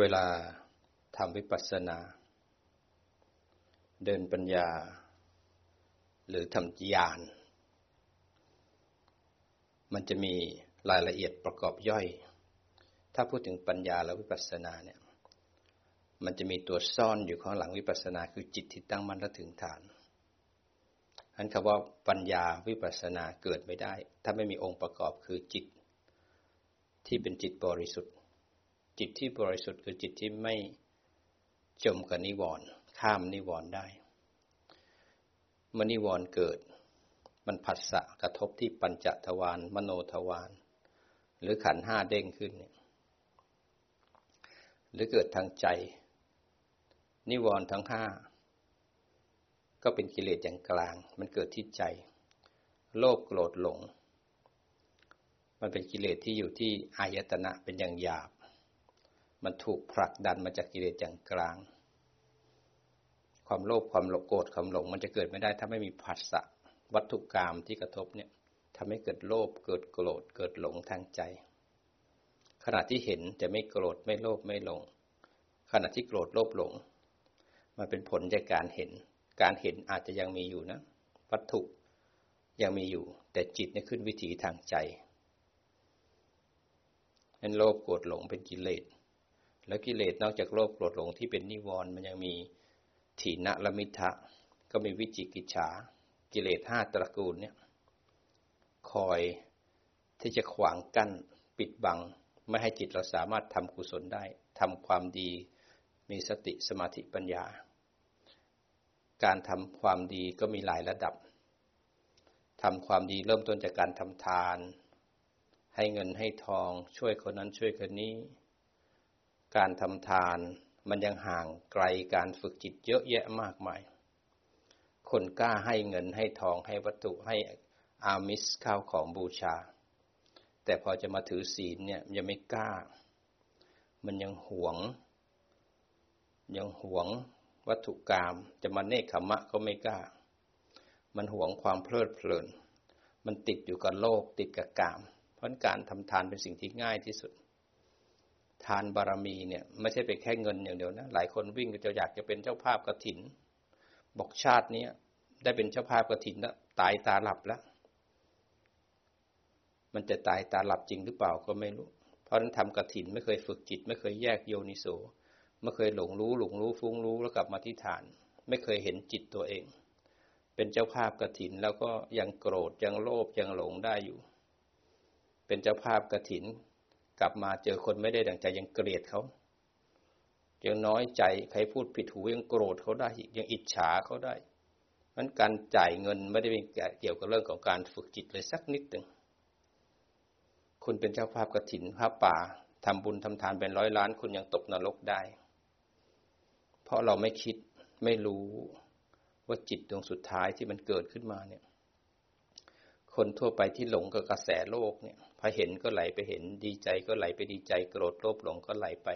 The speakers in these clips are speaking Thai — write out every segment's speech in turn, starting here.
เวลาทำวิปัสสนา เดินปัญญา หรือทำญาณมันจะมีรายละเอียดประกอบย่อย ถ้าพูดถึงปัญญาและวิปัสสนาเนี่ย มันจะมีตัวซ่อนอยู่ข้างหลังวิปัสสนา คือจิตที่ตั้งมั่นและถึงฐานอันคำว่าปัญญาวิปัสสนาเกิดไม่ได้ ถ้าไม่มีองค์ประกอบคือจิต ที่เป็นจิตบริสุทธิ์ จิตที่บริสุทธิ์คือจิตที่ไม่จมกับนิวรณ์ข้ามนิวรณ์ได้เมื่อนิวรณ์เกิด มันผัสสะกระทบที่ปัญจทวารมโนทวารหรือขันห้าเด้งขึ้นเนี่ยหรือเกิดทางใจ นิวรณ์ทั้งห้าก็เป็นกิเลสอย่างกลาง มันเกิดที่ใจ โลภโกรธหลง มันเป็นกิเลสที่อยู่ที่อายตนะเป็นอย่างหยาบ มันถูกผลักดันมาจากกิเลสอย่างกลาง ความโลภความโกรธความหลง มันจะเกิดไม่ได้ถ้าไม่มีผัสสะวัตถุกรรมที่กระทบเนี่ยทำให้เกิดโลภเกิดโกรธเกิดหลงทางใจ ขณะที่เห็นจะไม่โกรธไม่โลภไม่หลง ขณะที่โกรธโลภหลง มันเป็นผลจากการเห็น การเห็นอาจจะยังมีอยู่นะ วัตถุยังมีอยู่ แต่จิตเนี่ยขึ้นวิถีทางใจนั้นโลภโกรธหลงเป็นกิเลส แล้วกิเลสนอกจากโลภโกรธหลงที่เป็นนิวรณ์มันยังมีถีนละมิทะ ก็มีวิจิกิจฉา กิเลสห้าตระกูลเนี่ย คอยที่จะขวางกั้นปิดบัง ไม่ให้จิตเราสามารถทำกุศลได้ทำความดี มีสติสมาธิปัญญา การทำความดีก็มีหลายระดับทำความดีเริ่มต้นจากการทำทาน ให้เงินให้ทองช่วยคนนั้นช่วยคนนี้ การทำทาน มันยังห่างไกลการฝึกจิตเยอะแยะมากมาย คนกล้าให้เงินให้ทองให้วัตถุให้อามิสข้าวของบูชา แต่พอจะมาถือศีลเนี่ยยังไม่กล้า มันยังหวง ยังหวงวัตถุกรรมจะมาเนคขมะก็ไม่กล้า มันหวงความเพลิดเพลิน มันติดอยู่กับโลกติดกับกาม เพราะการทำทานเป็นสิ่งที่ง่ายที่สุด ทานบารมีเนี่ย ไม่ใช่ไปแค่เงินอย่างเดียวนะ หลายคนวิ่งก็จะอยากจะเป็นเจ้าภาพกระถิน บอกชาตินี้ได้เป็นเจ้าภาพกระถินแล้วตายตาหลับแล้ว มันจะตายตาหลับจริงหรือเปล่าก็ไม่รู้ เพราะนั้นทำกระถินไม่เคยฝึกจิต ไม่เคยแยกโยนิโสไม่เคยหลงรู้หลงรู้ฟุ้งรู้แล้วกลับมาที่ฐาน ไม่เคยเห็นจิตตัวเอง เป็นเจ้าภาพกระถินแล้วก็ยังโกรธยังโลภยังหลงได้อยู่ เป็นเจ้าภาพกระถิน กลับมาเจอคนไม่ได้ดังใจยังเกลียดเขายังน้อยใจใครพูดผิดหูยังโกรธเขาได้ยังอิจฉาเขาได้นั้นการจ่ายเงินไม่ได้เป็นเกี่ยวกับเรื่องของการฝึกจิตเลยสักนิดหนึ่งคุณเป็นเจ้าภาพกระถินพระป่าทำบุญทำทานเป็นร้อยล้าน คุณยังตกนรกได้ เพราะเราไม่คิดไม่รู้ว่าจิตดวงสุดท้ายที่มันเกิดขึ้นมาเนี่ย คนทั่วไปที่หลงกับกระแสโลกเนี่ย พอเห็นก็ไหลไปเห็น ดีใจก็ไหลไปดีใจ โกรธโลภหลงก็ไหลไป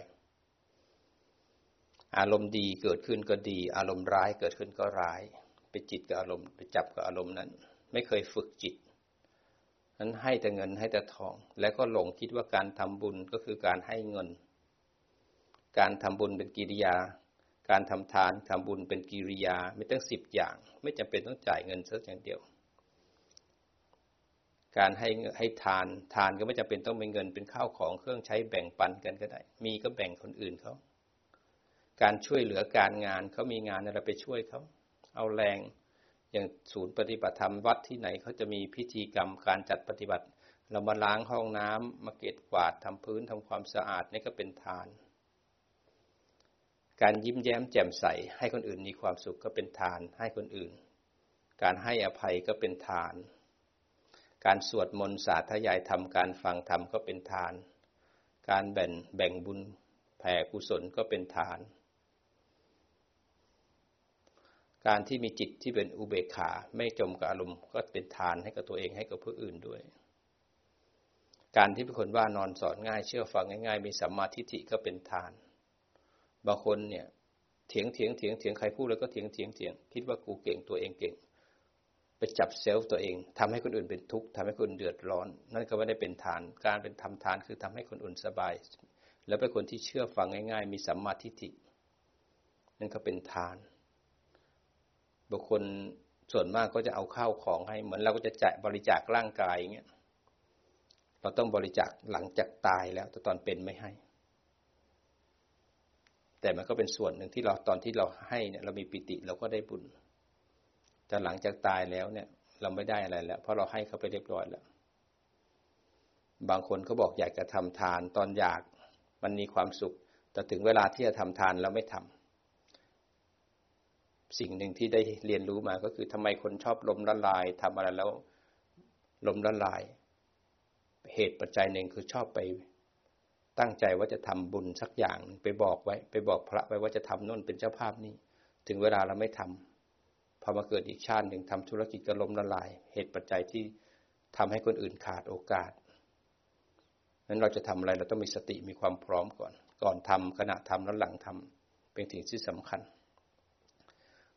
อารมณ์ดีเกิดขึ้นก็ดี อารมณ์ร้ายเกิดขึ้นก็ร้าย ไปจิตกับอารมณ์ไปจับกับอารมณ์นั้น ไม่เคยฝึกจิต นั้นให้แต่เงินให้แต่ทอง แล้วก็หลงคิดว่าการทำบุญก็คือการให้เงิน การทำบุญเป็นกิริยา การทำทานทำบุญเป็นกิริยา ไม่ตั้งสิบอย่าง ไม่จำเป็นต้องจ่ายเงินสักอย่างเดียว การให้ให้ทานทานก็ไม่จำเป็นต้องเป็นเงินเป็นข้าวของเครื่องใช้แบ่งปันกันก็ได้ มีก็แบ่งคนอื่นเขาการช่วยเหลือการงานเขามีงานอะไรไปช่วยเขาเอาแรงอย่างศูนย์ปฏิบัติธรรมวัดที่ไหนเขาจะมีพิธีกรรมการจัดปฏิบัติ เรามาล้างห้องน้ำมาเก็บกวาดทำพื้นทำความสะอาดนี่ก็เป็นทาน การยิ้มแย้มแจ่มใส ให้คนอื่นมีความสุขก็เป็นทาน ให้คนอื่น การให้อภัยก็เป็นทาน การสวดมนต์สาธยายธรรมการฟังธรรมก็เป็นทาน การแบ่งแบ่งบุญแผ่กุศลก็เป็นทาน การที่มีจิตที่เป็นอุเบกขาไม่จมกับอารมณ์ก็เป็นทานให้กับตัวเองให้กับผู้อื่นด้วย การที่เป็นคนว่านอนสอนง่ายเชื่อฟังง่าย ๆ มีสัมมาทิฏฐิก็เป็นทาน บางคนเนี่ยเถียงเถียงเถียงเถียงใครพูดแล้วก็เถียงเถียงเถียงคิดว่ากูเก่งตัวเองเก่ง จับเซลล์ตัวเองทำให้คนอื่นเป็นทุกข์ทำให้คนเดือดร้อน นั่นก็ไม่ได้เป็นทาน การเป็นทำทานคือทำให้คนอื่นสบาย แล้วเป็นคนที่เชื่อฟังง่าย ๆ มีสัมมาทิฏฐินั่นก็เป็นทาน บุคคลส่วนมากก็จะเอาข้าวของให้ เหมือนเราก็จะจ่ายบริจาคร่างกายอย่างเงี้ยเราต้องบริจาคหลังจากตายแล้ว แต่ตอนเป็นไม่ให้ แต่มันก็เป็นส่วนหนึ่งที่เราตอนที่เราให้เนี่ย เรามีปิติเราก็ได้บุญ แต่หลังจากตายแล้วเนี่ย เราไม่ได้อะไรแล้ว เพราะเราให้เขาไปเรียบร้อยแล้ว บางคนเขาบอกอยากจะทำทานตอนอยากมันมีความสุข แต่ถึงเวลาที่จะทำทานแล้วไม่ทำสิ่งหนึ่งที่ได้เรียนรู้มาก็คือทำไมคนชอบลมละลายทำอะไรแล้วลมละลาย เหตุปัจจัยหนึ่งคือชอบไปตั้งใจว่าจะทำบุญสักอย่างไปบอกไว้ ไปบอกพระไว้ว่าจะทำน่นเป็นเจ้าภาพนี้ถึงเวลาเราไม่ทำ พอมาเกิดอีกชาติหนึ่งทำธุรกิจก็ล้มละลาย เหตุปัจจัยที่ทำให้คนอื่นขาดโอกาสนั้นเราจะทำอะไรเราต้องมีสติมีความพร้อมก่อน ก่อนทำขณะทำแล้วหลังทำเป็นสิ่งที่สำคัญ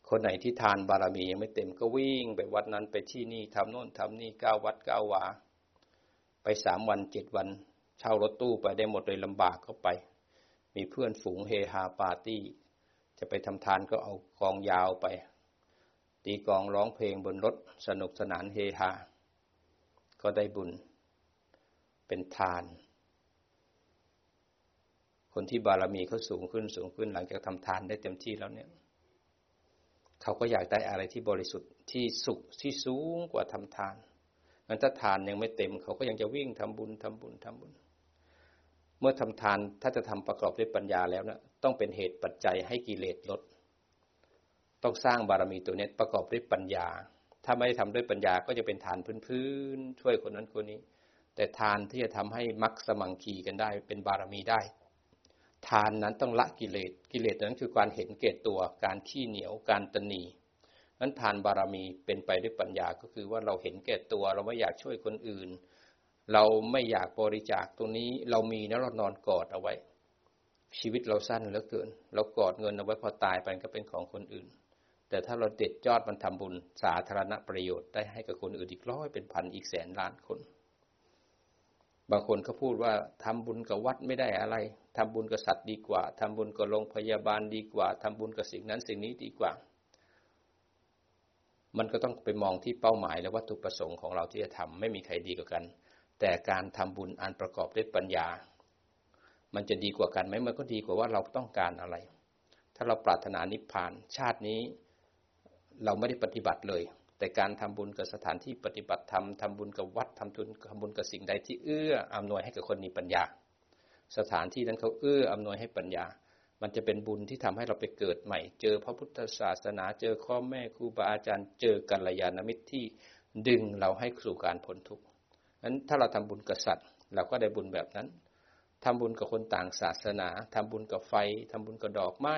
คนไหนที่ทานบารมียังไม่เต็มก็วิ่งไปวัดนั้นไปที่นี่ทำโน่นทำนี่ก้าววัดก้าวาไปสามวันเจ็ดวันเช่ารถตู้ไปได้หมดเลยลำบากก็ไป มีเพื่อนฝูงเฮฮาปาร์ตี้ จะไปทำทานก็เอากองยาวไป ตีกองร้องเพลงบนรถสนุกสนานเฮฮา ก็ได้บุญ เป็นทาน คนที่บารมีเขาสูงขึ้นสูงขึ้นหลังจากทำทานได้เต็มที่แล้วเนี่ย เขาก็อยากได้อะไรที่บริสุทธิ์ที่สุขที่สูงกว่าทำทานมันถ้าทานยังไม่เต็ม เขาก็ยังจะวิ่งทำบุญทำบุญทำบุญ เมื่อทำทานถ้าจะทำประกอบด้วยปัญญาแล้วนะต้องเป็นเหตุปัจจัยให้กิเลสลด ต้องสร้างบารมีตัวนี้ประกอบด้วยปัญญา ถ้าไม่ทำด้วยปัญญาก็จะเป็นทานพื้นๆช่วยคนนั้นคนนี้ แต่ทานที่จะทำให้มักสมังคีกันได้ เป็นบารมีได้ ทานนั้นต้องละกิเลสกิเลสนั้นคือการเห็นเกตตัวการขี้เหนียวการตนีนั้นทานบารมีเป็นไปด้วยปัญญาก็คือว่าเราเห็นแก่ตัวเราไม่อยากช่วยคนอื่น เราไม่อยากบริจาคตรงนี้เรามีแล้วเรานอนกอดเอาไว้ ชีวิตเราสั้นเหลือเกิน เรากอดเงินเอาไว้พอตายไปก็เป็นของคนอื่น แต่ถ้าเราเด็ดยอดมันทำบุญสาธารณประโยชน์ได้ให้กับคนอื่นอีกร้อยเป็นพันอีกแสนล้านคน บางคนเขาพูดว่าทำบุญกับวัดไม่ได้อะไรทำบุญกับสัตว์ดีกว่าทำบุญกับโรงพยาบาลดีกว่าทำบุญกับสิ่งนั้นสิ่งนี้ดีกว่า มันก็ต้องไปมองที่เป้าหมายและวัตถุประสงค์ของเราที่จะทำไม่มีใครดีกว่ากัน แต่การทำบุญอันประกอบด้วยปัญญา มันจะดีกว่ากันไหมมันก็ดีกว่าว่าเราต้องการอะไร ถ้าเราปรารถนานิพพานชาตินี้ เราไม่ได้ปฏิบัติเลย แต่การทำบุญกับสถานที่ปฏิบัติธรรมทำบุญกับวัดทำบุญทำบุญกับสิ่งใดที่เอื้ออำนวยให้กับคนมีปัญญา สถานที่นั้นเขาเอื้ออำนวยให้ปัญญา มันจะเป็นบุญที่ทำให้เราไปเกิดใหม่ เจอพระพุทธศาสนาเจอข้อแม่ครูบาอาจารย์ เจอกัลยาณมิตรที่ดึงเราให้สู่การพ้นทุกข์นั้นถ้าเราทำบุญกับสัตว์เราก็ได้บุญแบบนั้นทำบุญกับคนต่างศาสนาทำบุญกับไฟทำบุญกับดอกไม้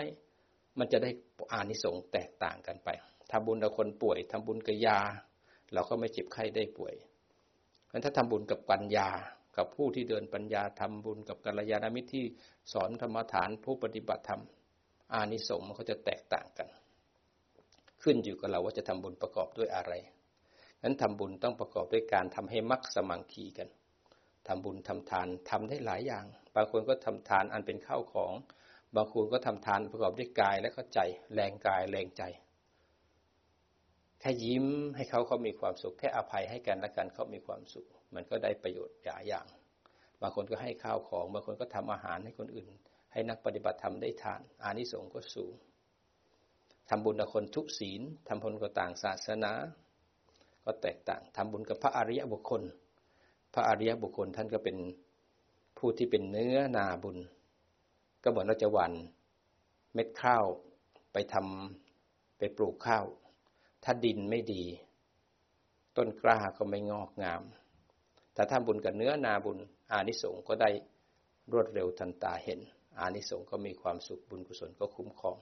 มันจะได้อานิสงส์แตกต่างกันไป ทำบุญกับคนป่วยทำบุญกับยา เราก็ไม่เจ็บไข้ได้ป่วยงั้นถ้าทำบุญกับปัญญา กับผู้ที่เดินปัญญาทำบุญกับกัลยาณมิตรที่สอนธรรมฐานผู้ปฏิบัติธรรม อานิสงส์มันก็จะแตกต่างกัน ขึ้นอยู่กับเราว่าจะทำบุญประกอบด้วยอะไรนั้นทำบุญต้องประกอบด้วยการทำให้มักสมังคีกันทำบุญทำทานทำได้หลายอย่าง บางคนก็ทำทานอันเป็นข้าวของ บางคนก็ทำทานประกอบด้วยกายและก็ใจ แรงกายแรงใจ แค่ยิ้มให้เขาเขามีความสุข แค่อภัยให้กันและกันเขามีความสุข มันก็ได้ประโยชน์หลายอย่าง บางคนก็ให้ข้าวของ บางคนก็ทำอาหารให้คนอื่น ให้นักปฏิบัติธรรมได้ทาน อานิสงส์ก็สูงทำบุญกับคนทุกศีลทำบุญกับต่างศาสนา ก็แตกต่างทำบุญกับพระอริยบุคคล พระอริยบุคคลท่านก็เป็นผู้ที่เป็นเนื้อนาบุญ ก็เหมือนเราจะหวันเม็ดข้าวไปทำไปปลูกข้าว ถ้าดินไม่ดี ต้นกล้าก็ไม่งอกงาม แต่ถ้าบุญกับเนื้อนาบุญอานิสงส์ก็ได้รวดเร็วทันตาเห็น อานิสงส์ก็มีความสุขบุญกุศลก็คุ้มครอง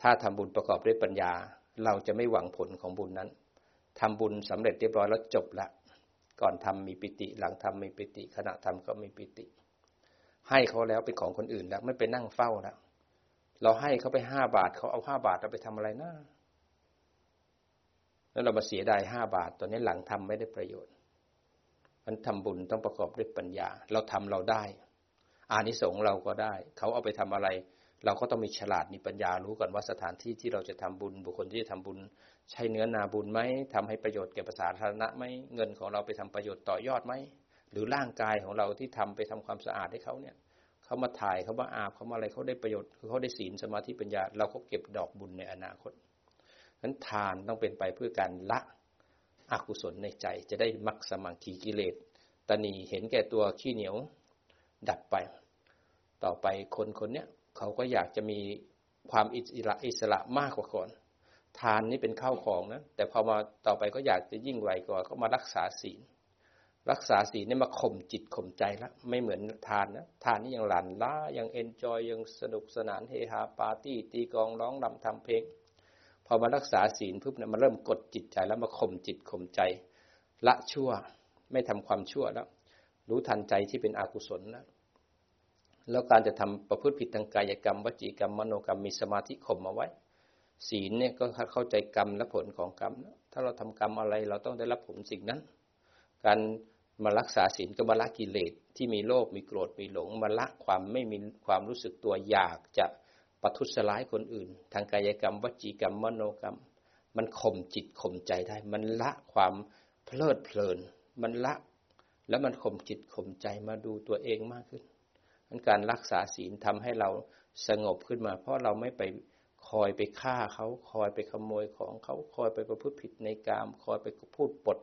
ถ้าทำบุญประกอบด้วยปัญญา เราจะไม่หวังผลของบุญนั้นทำบุญสำเร็จเรียบร้อยแล้วจบละ ก่อนทำมีปิติ หลังทำมีปิติ ขณะทำก็มีปิติ ให้เขาแล้วเป็นของคนอื่นแล้วไม่ไปนั่งเฝ้าแล้วเราให้เขาไปห้าบาทเขาเอาห้าบาทเราไปทำอะไรนะ แล้วเรามาเสียดายห้าบาท ตอนนี้หลังทำไม่ได้ประโยชน์ มันทำบุญต้องประกอบด้วยปัญญา เราทำเราได้ อานิสงส์เราก็ได้ เขาเอาไปทำอะไร เราก็ต้องมีฉลาดมีปัญญารู้ก่อนว่าสถานที่ที่เราจะทำบุญ บุคคลที่จะทำบุญ ใช้เนื้อนาบุญไหมทำให้ประโยชน์แก่ประสาธารณะไหมเงินของเราไปทำประโยชน์ต่อยอดไหมหรือร่างกายของเราที่ทำไปทำความสะอาดให้เขาเนี่ยเขามาถ่ายเขามาอาบเขามาอะไรเขาได้ประโยชน์คือเขาได้ศีลสมาธิปัญญา เราก็เก็บดอกบุญในอนาคต นั้นทานต้องเป็นไปเพื่อการละอกุศลในใจ จะได้มรรคสมังคีกิเลสตระหนี่เห็นแก่ตัวขี้เหนียวดับไป ต่อไปคนคนเนี้ยเขาก็อยากจะมีความอิสระอิสระมากกว่าก่อน ทานนี่เป็นข้าวของนะ แต่พอมาต่อไปก็อยากจะยิ่งไวกว่าก็มารักษาศีล รักษาศีลนี่มาข่มจิตข่มใจละไม่เหมือนทานนะทานนี่ยังหลั่นล้ายัง enjoy ยังสนุกสนานเฮฮาปาร์ตี้ตีกลองร้องรำทำเพลง อมารักษาศีลปุ๊บเนี่ยมันเริ่มกดจิตใจแล้วมาข่มจิตข่มใจ ละชั่วไม่ทำความชั่วแล้ว รู้ทันใจที่เป็นอกุศลแล้วแล้วการจะทำประพฤติผิดทางกายกรรม วจีกรรมมโนกรรมมีสมาธิข่มเอาไว้ ศีลเนี่ยก็เข้าใจกรรมและผลของกรรม ถ้าเราทำกรรมอะไรเราต้องได้รับผลสิ่งนั้น การมารักษาศีลก็มาละกิเลสที่มีโลภมีโกรธมีหลงมาละความไม่มีความรู้สึกตัวอยากจะ ประทุษร้ายคนอื่น ทางกายกรรม วจีกรรม มโนกรรม มันข่มจิตข่มใจได้ มันละความเพลิดเพลิน มันละ แล้วมันข่มจิตข่มใจมาดูตัวเองมากขึ้นการรักษาศีลทำให้เราสงบขึ้นมา เพราะเราไม่ไปคอยไปฆ่าเขาคอยไปขโมยของเขาคอยไปประพฤติผิดในกาม คอยไปพูดปด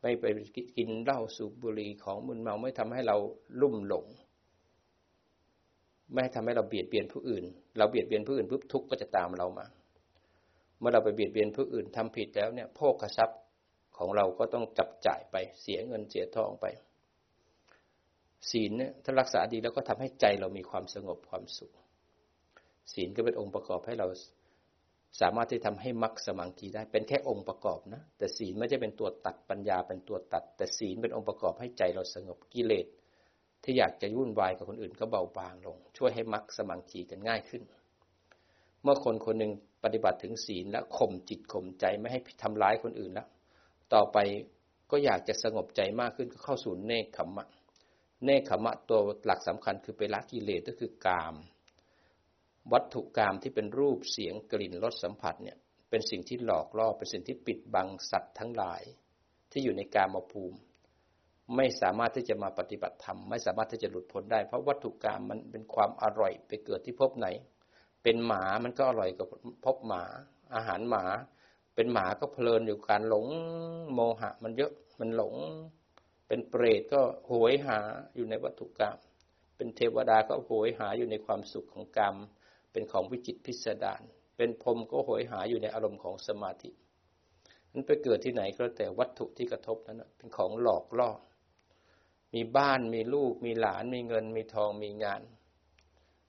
ไม่ไปกินเหล้าสูบบุหรี่ของมึนเมาไม่ทำให้เราลุ่มหลง ไม่ให้ทำให้เราเบียดเบียนผู้อื่น เราเบียดเบียนผู้อื่นปุ๊บทุกข์ก็จะตามเรามา เมื่อเราไปเบียดเบียนผู้อื่นทำผิดแล้วเนี่ยโภคทรัพย์ของเราก็ต้องจับจ่ายไปเสียเงินเสียทองไป ศีลเนี่ยถ้ารักษาดีแล้วก็ทำให้ใจเรามีความสงบความสุข ศีลก็เป็นองค์ประกอบให้เราสามารถที่ทำให้มรรคสมังคีได้ เป็นแค่องค์ประกอบนะ แต่ศีลไม่ใช่เป็นตัวตัดปัญญาเป็นตัวตัด แต่ศีลเป็นองค์ประกอบให้ใจเราสงบกิเลส ที่อยากจะยุ่นวายกับคนอื่นก็เบาบางลง ช่วยให้มรรคสมังคีกันง่ายขึ้น เมื่อคนคนหนึ่งปฏิบัติถึงศีลและข่มจิตข่มใจไม่ให้ทำร้ายคนอื่นแล้วต่อไปก็อยากจะสงบใจมากขึ้นก็เข้าสู่เนคขมะ เนคขมะตัวหลักสำคัญคือไปละกิเลสก็คือกาม วัตถุกามที่เป็นรูปเสียงกลิ่นรสสัมผัสเนี่ยเป็นสิ่งที่หลอกล่อเป็นสิ่งที่ปิดบังสัตว์ทั้งหลาย ที่อยู่ในกามภูมิ ไม่สามารถที่จะมาปฏิบัติธรรมไม่สามารถที่จะหลุดพ้นได้ เพราะวัตถุกามมันเป็นความอร่อยไปเกิดที่พบไหน เป็นหมามันก็อร่อยกว่าพบหมา อาหารหมา เป็นหมาก็เพลินอยู่การหลงโมหะ มันเยอะมันหลง เป็นเปรตก็โหยหาอยู่ในวัตถุกรรม เป็นเทวดาก็โหยหาอยู่ในความสุขของกรรม เป็นของวิจิตพิสดารเป็นพรมก็โหยหาอยู่ในอารมณ์ของสมาธินั้นไปเกิดที่ไหนก็แต่วัตถุที่กระทบนั้นเป็นของหลอกล่อ มีบ้านมีลูก มีหลาน มีเงิน มีทองมีงาน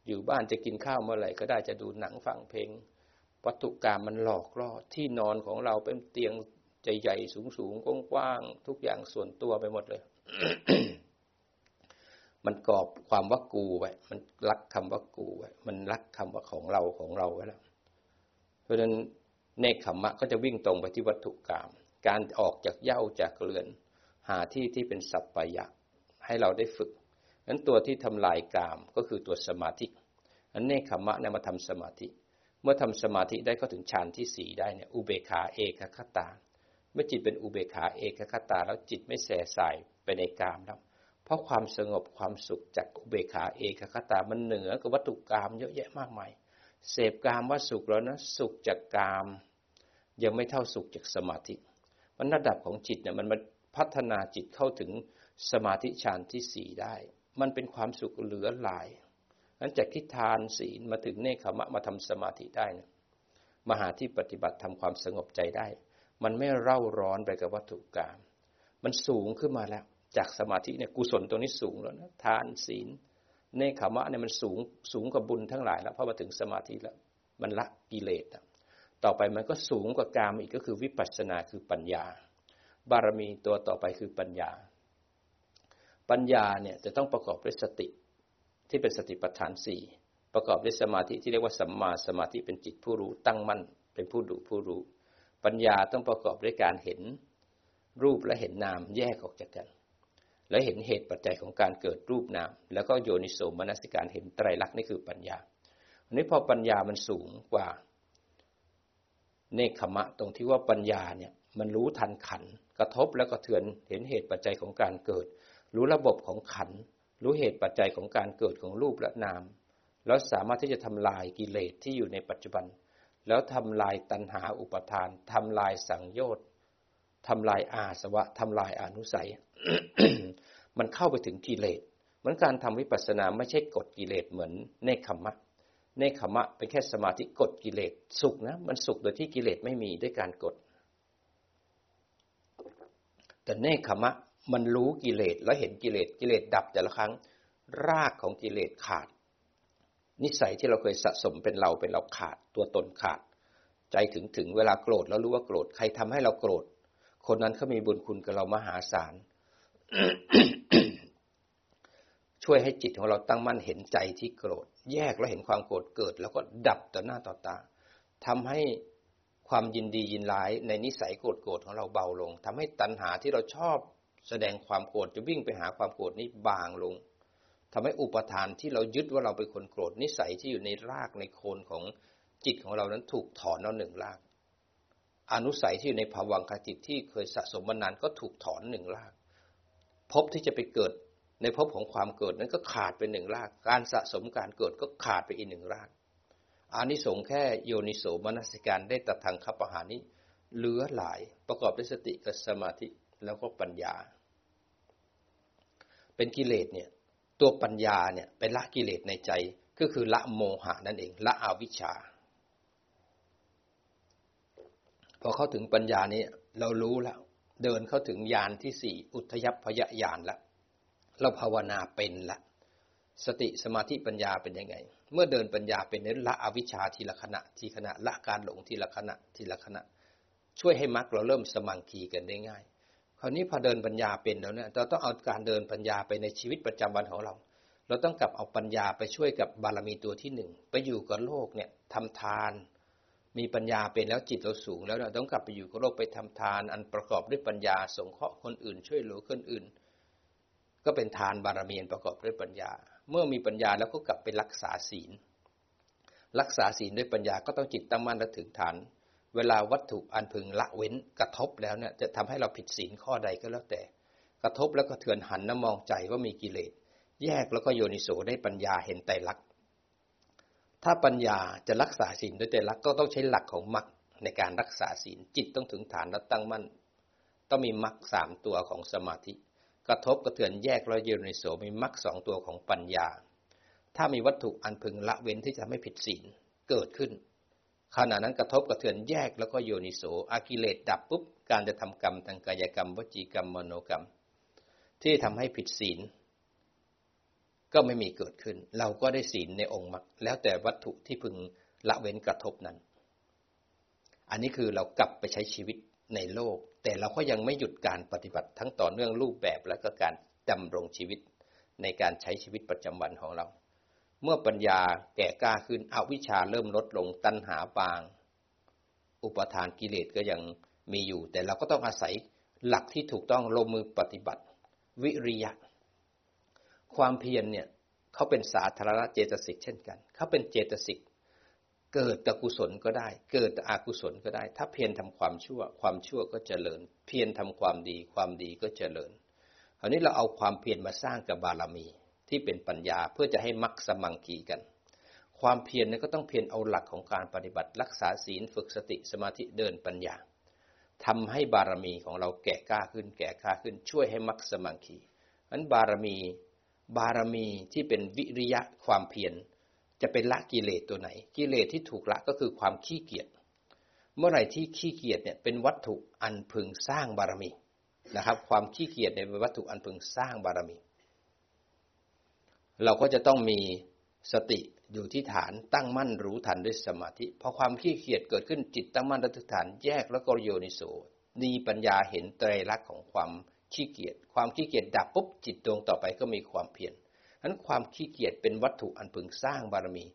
อยู่บ้านจะกินข้าวเมื่อไหร่ก็ได้จะดูหนังฟังเพลง วัตถุกรรมมันหลอกล่อที่นอนของเราเป็นเตียงใหญ่ๆสูงสูงกว้างๆทุกอย่างส่วนตัวไปหมดเลย มันกรอบความว่ากูไว้มันรักคำว่ากูไว้มันรักคำว่าของเราของเราไว้แล้วเพราะฉะนั้นเนคขมมะก็จะวิ่งตรงไปที่วัตถุกรรมการออกจากเย้าจากเรือน หาที่ที่เป็นสัพพยะ ให้เราได้ฝึกนั้นตัวที่ทำลายกามก็คือตัวสมาธิอันเนคขมมะเนี่ยมาทำสมาธิ เมื่อทำสมาธิได้ก็ถึงฌานที่สี่ได้เนี่ยอุเบขาเอกคตา เมื่อจิตเป็นอุเบกขาเอกคตา แล้วจิตไม่แสสายไปในกามแล้วเพราะความสงบความสุขจากอุเบกขาเอกคตา มันเหนือกับวัตถุกรรมเยอะแยะมากมาย เสพกามว่าสุขแล้วนะสุขจากกาม ยังไม่เท่าสุขจากสมาธิมันระดับของจิตเนี่ยมันมาพัฒนาจิตเข้าถึง สมาธิฌานที่สี่ได้ มันเป็นความสุขเหลือหลายนั้นจากที่ทานศีลมาถึงเนคขมะมาทำสมาธิได้นะมหาที่ปฏิบัติทำความสงบใจได้ มันไม่เร่าร้อนไปกับวัตถุกรรมมันสูงขึ้นมาแล้ว จากสมาธิเนี่ยกุศลตรงนี้สูงแล้วนะทานศีลเนคขมะเนี่ยมันสูงสูงกว่าบุญทั้งหลายแล้วพราะมาถึงสมาธิแล้ว มันละกิเลสต่อไปมันก็สูงกว่ากามอีกก็คือวิปัสสนาคือปัญญา บารมีตัวต่อไปคือปัญญา ปัญญาเนี่ยจะต้องประกอบด้วยสติที่เป็นสติปัฏฐานสี่ประกอบด้วยสมาธิที่เรียกว่าสัมมาสมาธิเป็นจิตผู้รู้ตั้งมั่นเป็นผู้ดูผู้รู้ ปัญญาต้องประกอบด้วยการเห็นรูปและเห็นนามแยกออกจากกัน และเห็นเหตุปัจจัยของการเกิดรูปนาม แล้วก็โยนิโสมนสิการเห็นไตรลักษณ์นี่คือปัญญาอันนี้พอปัญญามันสูงกว่าเนคขมะตรงที่ว่าปัญญาเนี่ยมันรู้ทันขันกระทบแล้วก็เถือนเห็นเหตุปัจจัยของการเกิด รู้ระบบของขัน รู้เหตุปัจจัยของการเกิดของรูปและนาม แล้วสามารถที่จะทำลายกิเลสที่อยู่ในปัจจุบัน แล้วทำลายตัณหาอุปทานทำลายสังโยชน์ทำลายอาสวะทำลายอนุสัย มันเข้าไปถึงกิเลสเหมือนการทำวิปัสสนาไม่ใช่กดกิเลสเหมือนเนคขมะเนคขมะเป็นแค่สมาธิกดกิเลสสุขนะ มันสุขโดยที่กิเลสไม่มีด้วยการกด แต่เนคขมะ มันรู้กิเลสแล้วเห็นกิเลสกิเลสดับแต่ละครั้ง รากของกิเลสขาด นิสัยที่เราเคยสะสมเป็นเราเป็นเราขาด ตัวตนขาด ใจถึงถึงเวลาโกรธแล้วรู้ว่าโกรธใครทำให้เราโกรธ คนนั้นเขามีบุญคุณกับเรามหาศาลช่วยให้จิตของเราตั้งมั่นเห็นใจที่โกรธ แยกแล้วเห็นความโกรธเกิด แล้วก็ดับต่อหน้าต่อตาทำให้ความยินดียินร้ายในนิสัยโกรธโกรธของเราเบาลงทำให้ตัณหาที่เราชอบ แสดงความโกรธจะวิ่งไปหาความโกรธนี้บางลงทำให้อุปทานที่เรายึดว่าเราเป็นคนโกรธนิสัยที่อยู่ในรากในโคนของจิตของเรานั้นถูกถอนเอาหนึ่งราก อนุสัยที่อยู่ในภวังคจิตที่เคยสะสมมานานก็ถูกถอนหนึ่งรากพบที่จะไปเกิดในภพของความเกิดนั้นก็ขาดไปหนึ่งราก การสะสมการเกิดก็ขาดไปอีกหนึ่งรากอานิสงส์แค่โยนิโสมนสิการได้ตัดทางขับอาหารนี้เหลือหลายประกอบด้วยสติกับสมาธิ แล้วก็ปัญญา เป็นกิเลสเนี่ย ตัวปัญญาเนี่ยเป็นละกิเลสในใจ ก็คือละโมหะนั่นเอง ละอวิชชา พอเข้าถึงปัญญานี้เรารู้แล้ว เดินเข้าถึงญาณที่สี่อุทยพยญาณแล้วเราภาวนาเป็นละสติสมาธิปัญญาเป็นยังไง เมื่อเดินปัญญาเป็นนั้นละอวิชชาทีละขณะ ทีขณะละการหลงทีละขณะทีละขณะ ช่วยให้มรรคเราเริ่มสมังคีกันได้ง่าย คราวนี้พอเดินปัญญาเป็นแล้วเนี่ยเราต้องเอาการเดินปัญญาไปในชีวิตประจำวันของเรา เราต้องกลับเอาปัญญาไปช่วยกับบารมีตัวที่หนึ่งไปอยู่กับโลกเนี่ยทำทาน มีปัญญาเป็นแล้วจิตเราสูง แล้วเราต้องกลับไปอยู่กับโลกไปทำทาน อันประกอบด้วยปัญญาสงเคราะห์คนอื่น ช่วยเหลือคนอื่น ก็เป็นทานบารมีประกอบด้วยปัญญา เมื่อมีปัญญาแล้วก็กลับไปรักษาศีล รักษาศีลด้วยปัญญาก็ต้องจิตตั้งมั่นและถึงฐาน เวลาวัตถุอันพึงละเว้นกระทบแล้วเนี่ยจะทำให้เราผิดศีลข้อใดก็แล้วแต่ กระทบแล้วก็เถือนหันน้ำมองใจว่ามีกิเลส แยกแล้วก็โยนิโสได้ปัญญาเห็นไตรลักษณ์ถ้าปัญญาจะรักษาศีลด้วยไตรลักษณ์ก็ต้องใช้หลักของมรรคในการรักษาศีลจิตต้องถึงฐานและตั้งมั่น ต้องมีมรรคสามตัวของสมาธิ กระทบกระเทือนแยกรอยโยนิโสมีมรรคสองตัวของปัญญา ถ้ามีวัตถุอันพึงละเว้นที่จะไม่ผิดศีลเกิดขึ้น ขณะนั้นกระทบกระเทือนแยกแล้วก็โยนิโสอากิเลสดับปุ๊บการจะทำกรรมทางกายกรรม วจีกรรมมโนกรรม ที่ทำให้ผิดศีล ก็ไม่มีเกิดขึ้น เราก็ได้ศีลในองค์มรรคแล้วแต่วัตถุที่พึงละเว้นกระทบนั้น อันนี้คือเรากลับไปใช้ชีวิตในโลก แต่เราก็ยังไม่หยุดการปฏิบัติทั้งต่อเนื่องรูปแบบและก็การดำรงชีวิตในการใช้ชีวิตประจำวันของเรา เมื่อปัญญาแก่กล้าขึ้นอวิชชาเริ่มลดลงตัณหาบาง อุปทานกิเลสก็ยังมีอยู่ แต่เราก็ต้องอาศัยหลักที่ถูกต้องลงมือปฏิบัติ วิริยะ ความเพียรเนี่ยเขาเป็นสาธารณเจตสิกเช่นกันเขาเป็นเจตสิกเกิดแต่กุศลก็ได้ เกิดแต่อกุศลก็ได้ ถ้าเพียรทำความชั่ว ความชั่วก็เจริญ เพียรทำความดี ความดีก็เจริญคราวนี้เราเอาความเพียรมาสร้างกับบารมี ที่เป็นปัญญาเพื่อจะให้มักสมังคีกัน ความเพียรนี่ก็ต้องเพียรเอาหลักของการปฏิบัติรักษาศีลฝึกสติสมาธิเดินปัญญาทำให้บารมีของเราแก่กล้าขึ้น แก่กล้าขึ้นช่วยให้มักสมังคีนั้นบารมีบารมีที่เป็นวิริยะความเพียรจะเป็นละกิเลสตัวไหน กิเลสที่ถูกละก็คือความขี้เกียจเมื่อไหร่ที่ขี้เกียจเนี่ยเป็นวัตถุอันพึงสร้างบารมีนะครับ ความขี้เกียจในวัตถุอันพึงสร้างบารมี เราก็จะต้องมีสติอยู่ที่ฐานตั้งมั่นรู้ทันด้วยสมาธิพอความขี้เกียจเกิดขึ้นจิตตั้งมั่นรัฐฐานแยกแล้วก็โยนิโสมีปัญญาเห็นไตรลักษณ์ของความขี้เกียจความขี้เกียจดับปุ๊บจิตดวงต่อไปก็มีความเพียรนั้นความขี้เกียจเป็นวัตถุอันพึงสร้างบารมี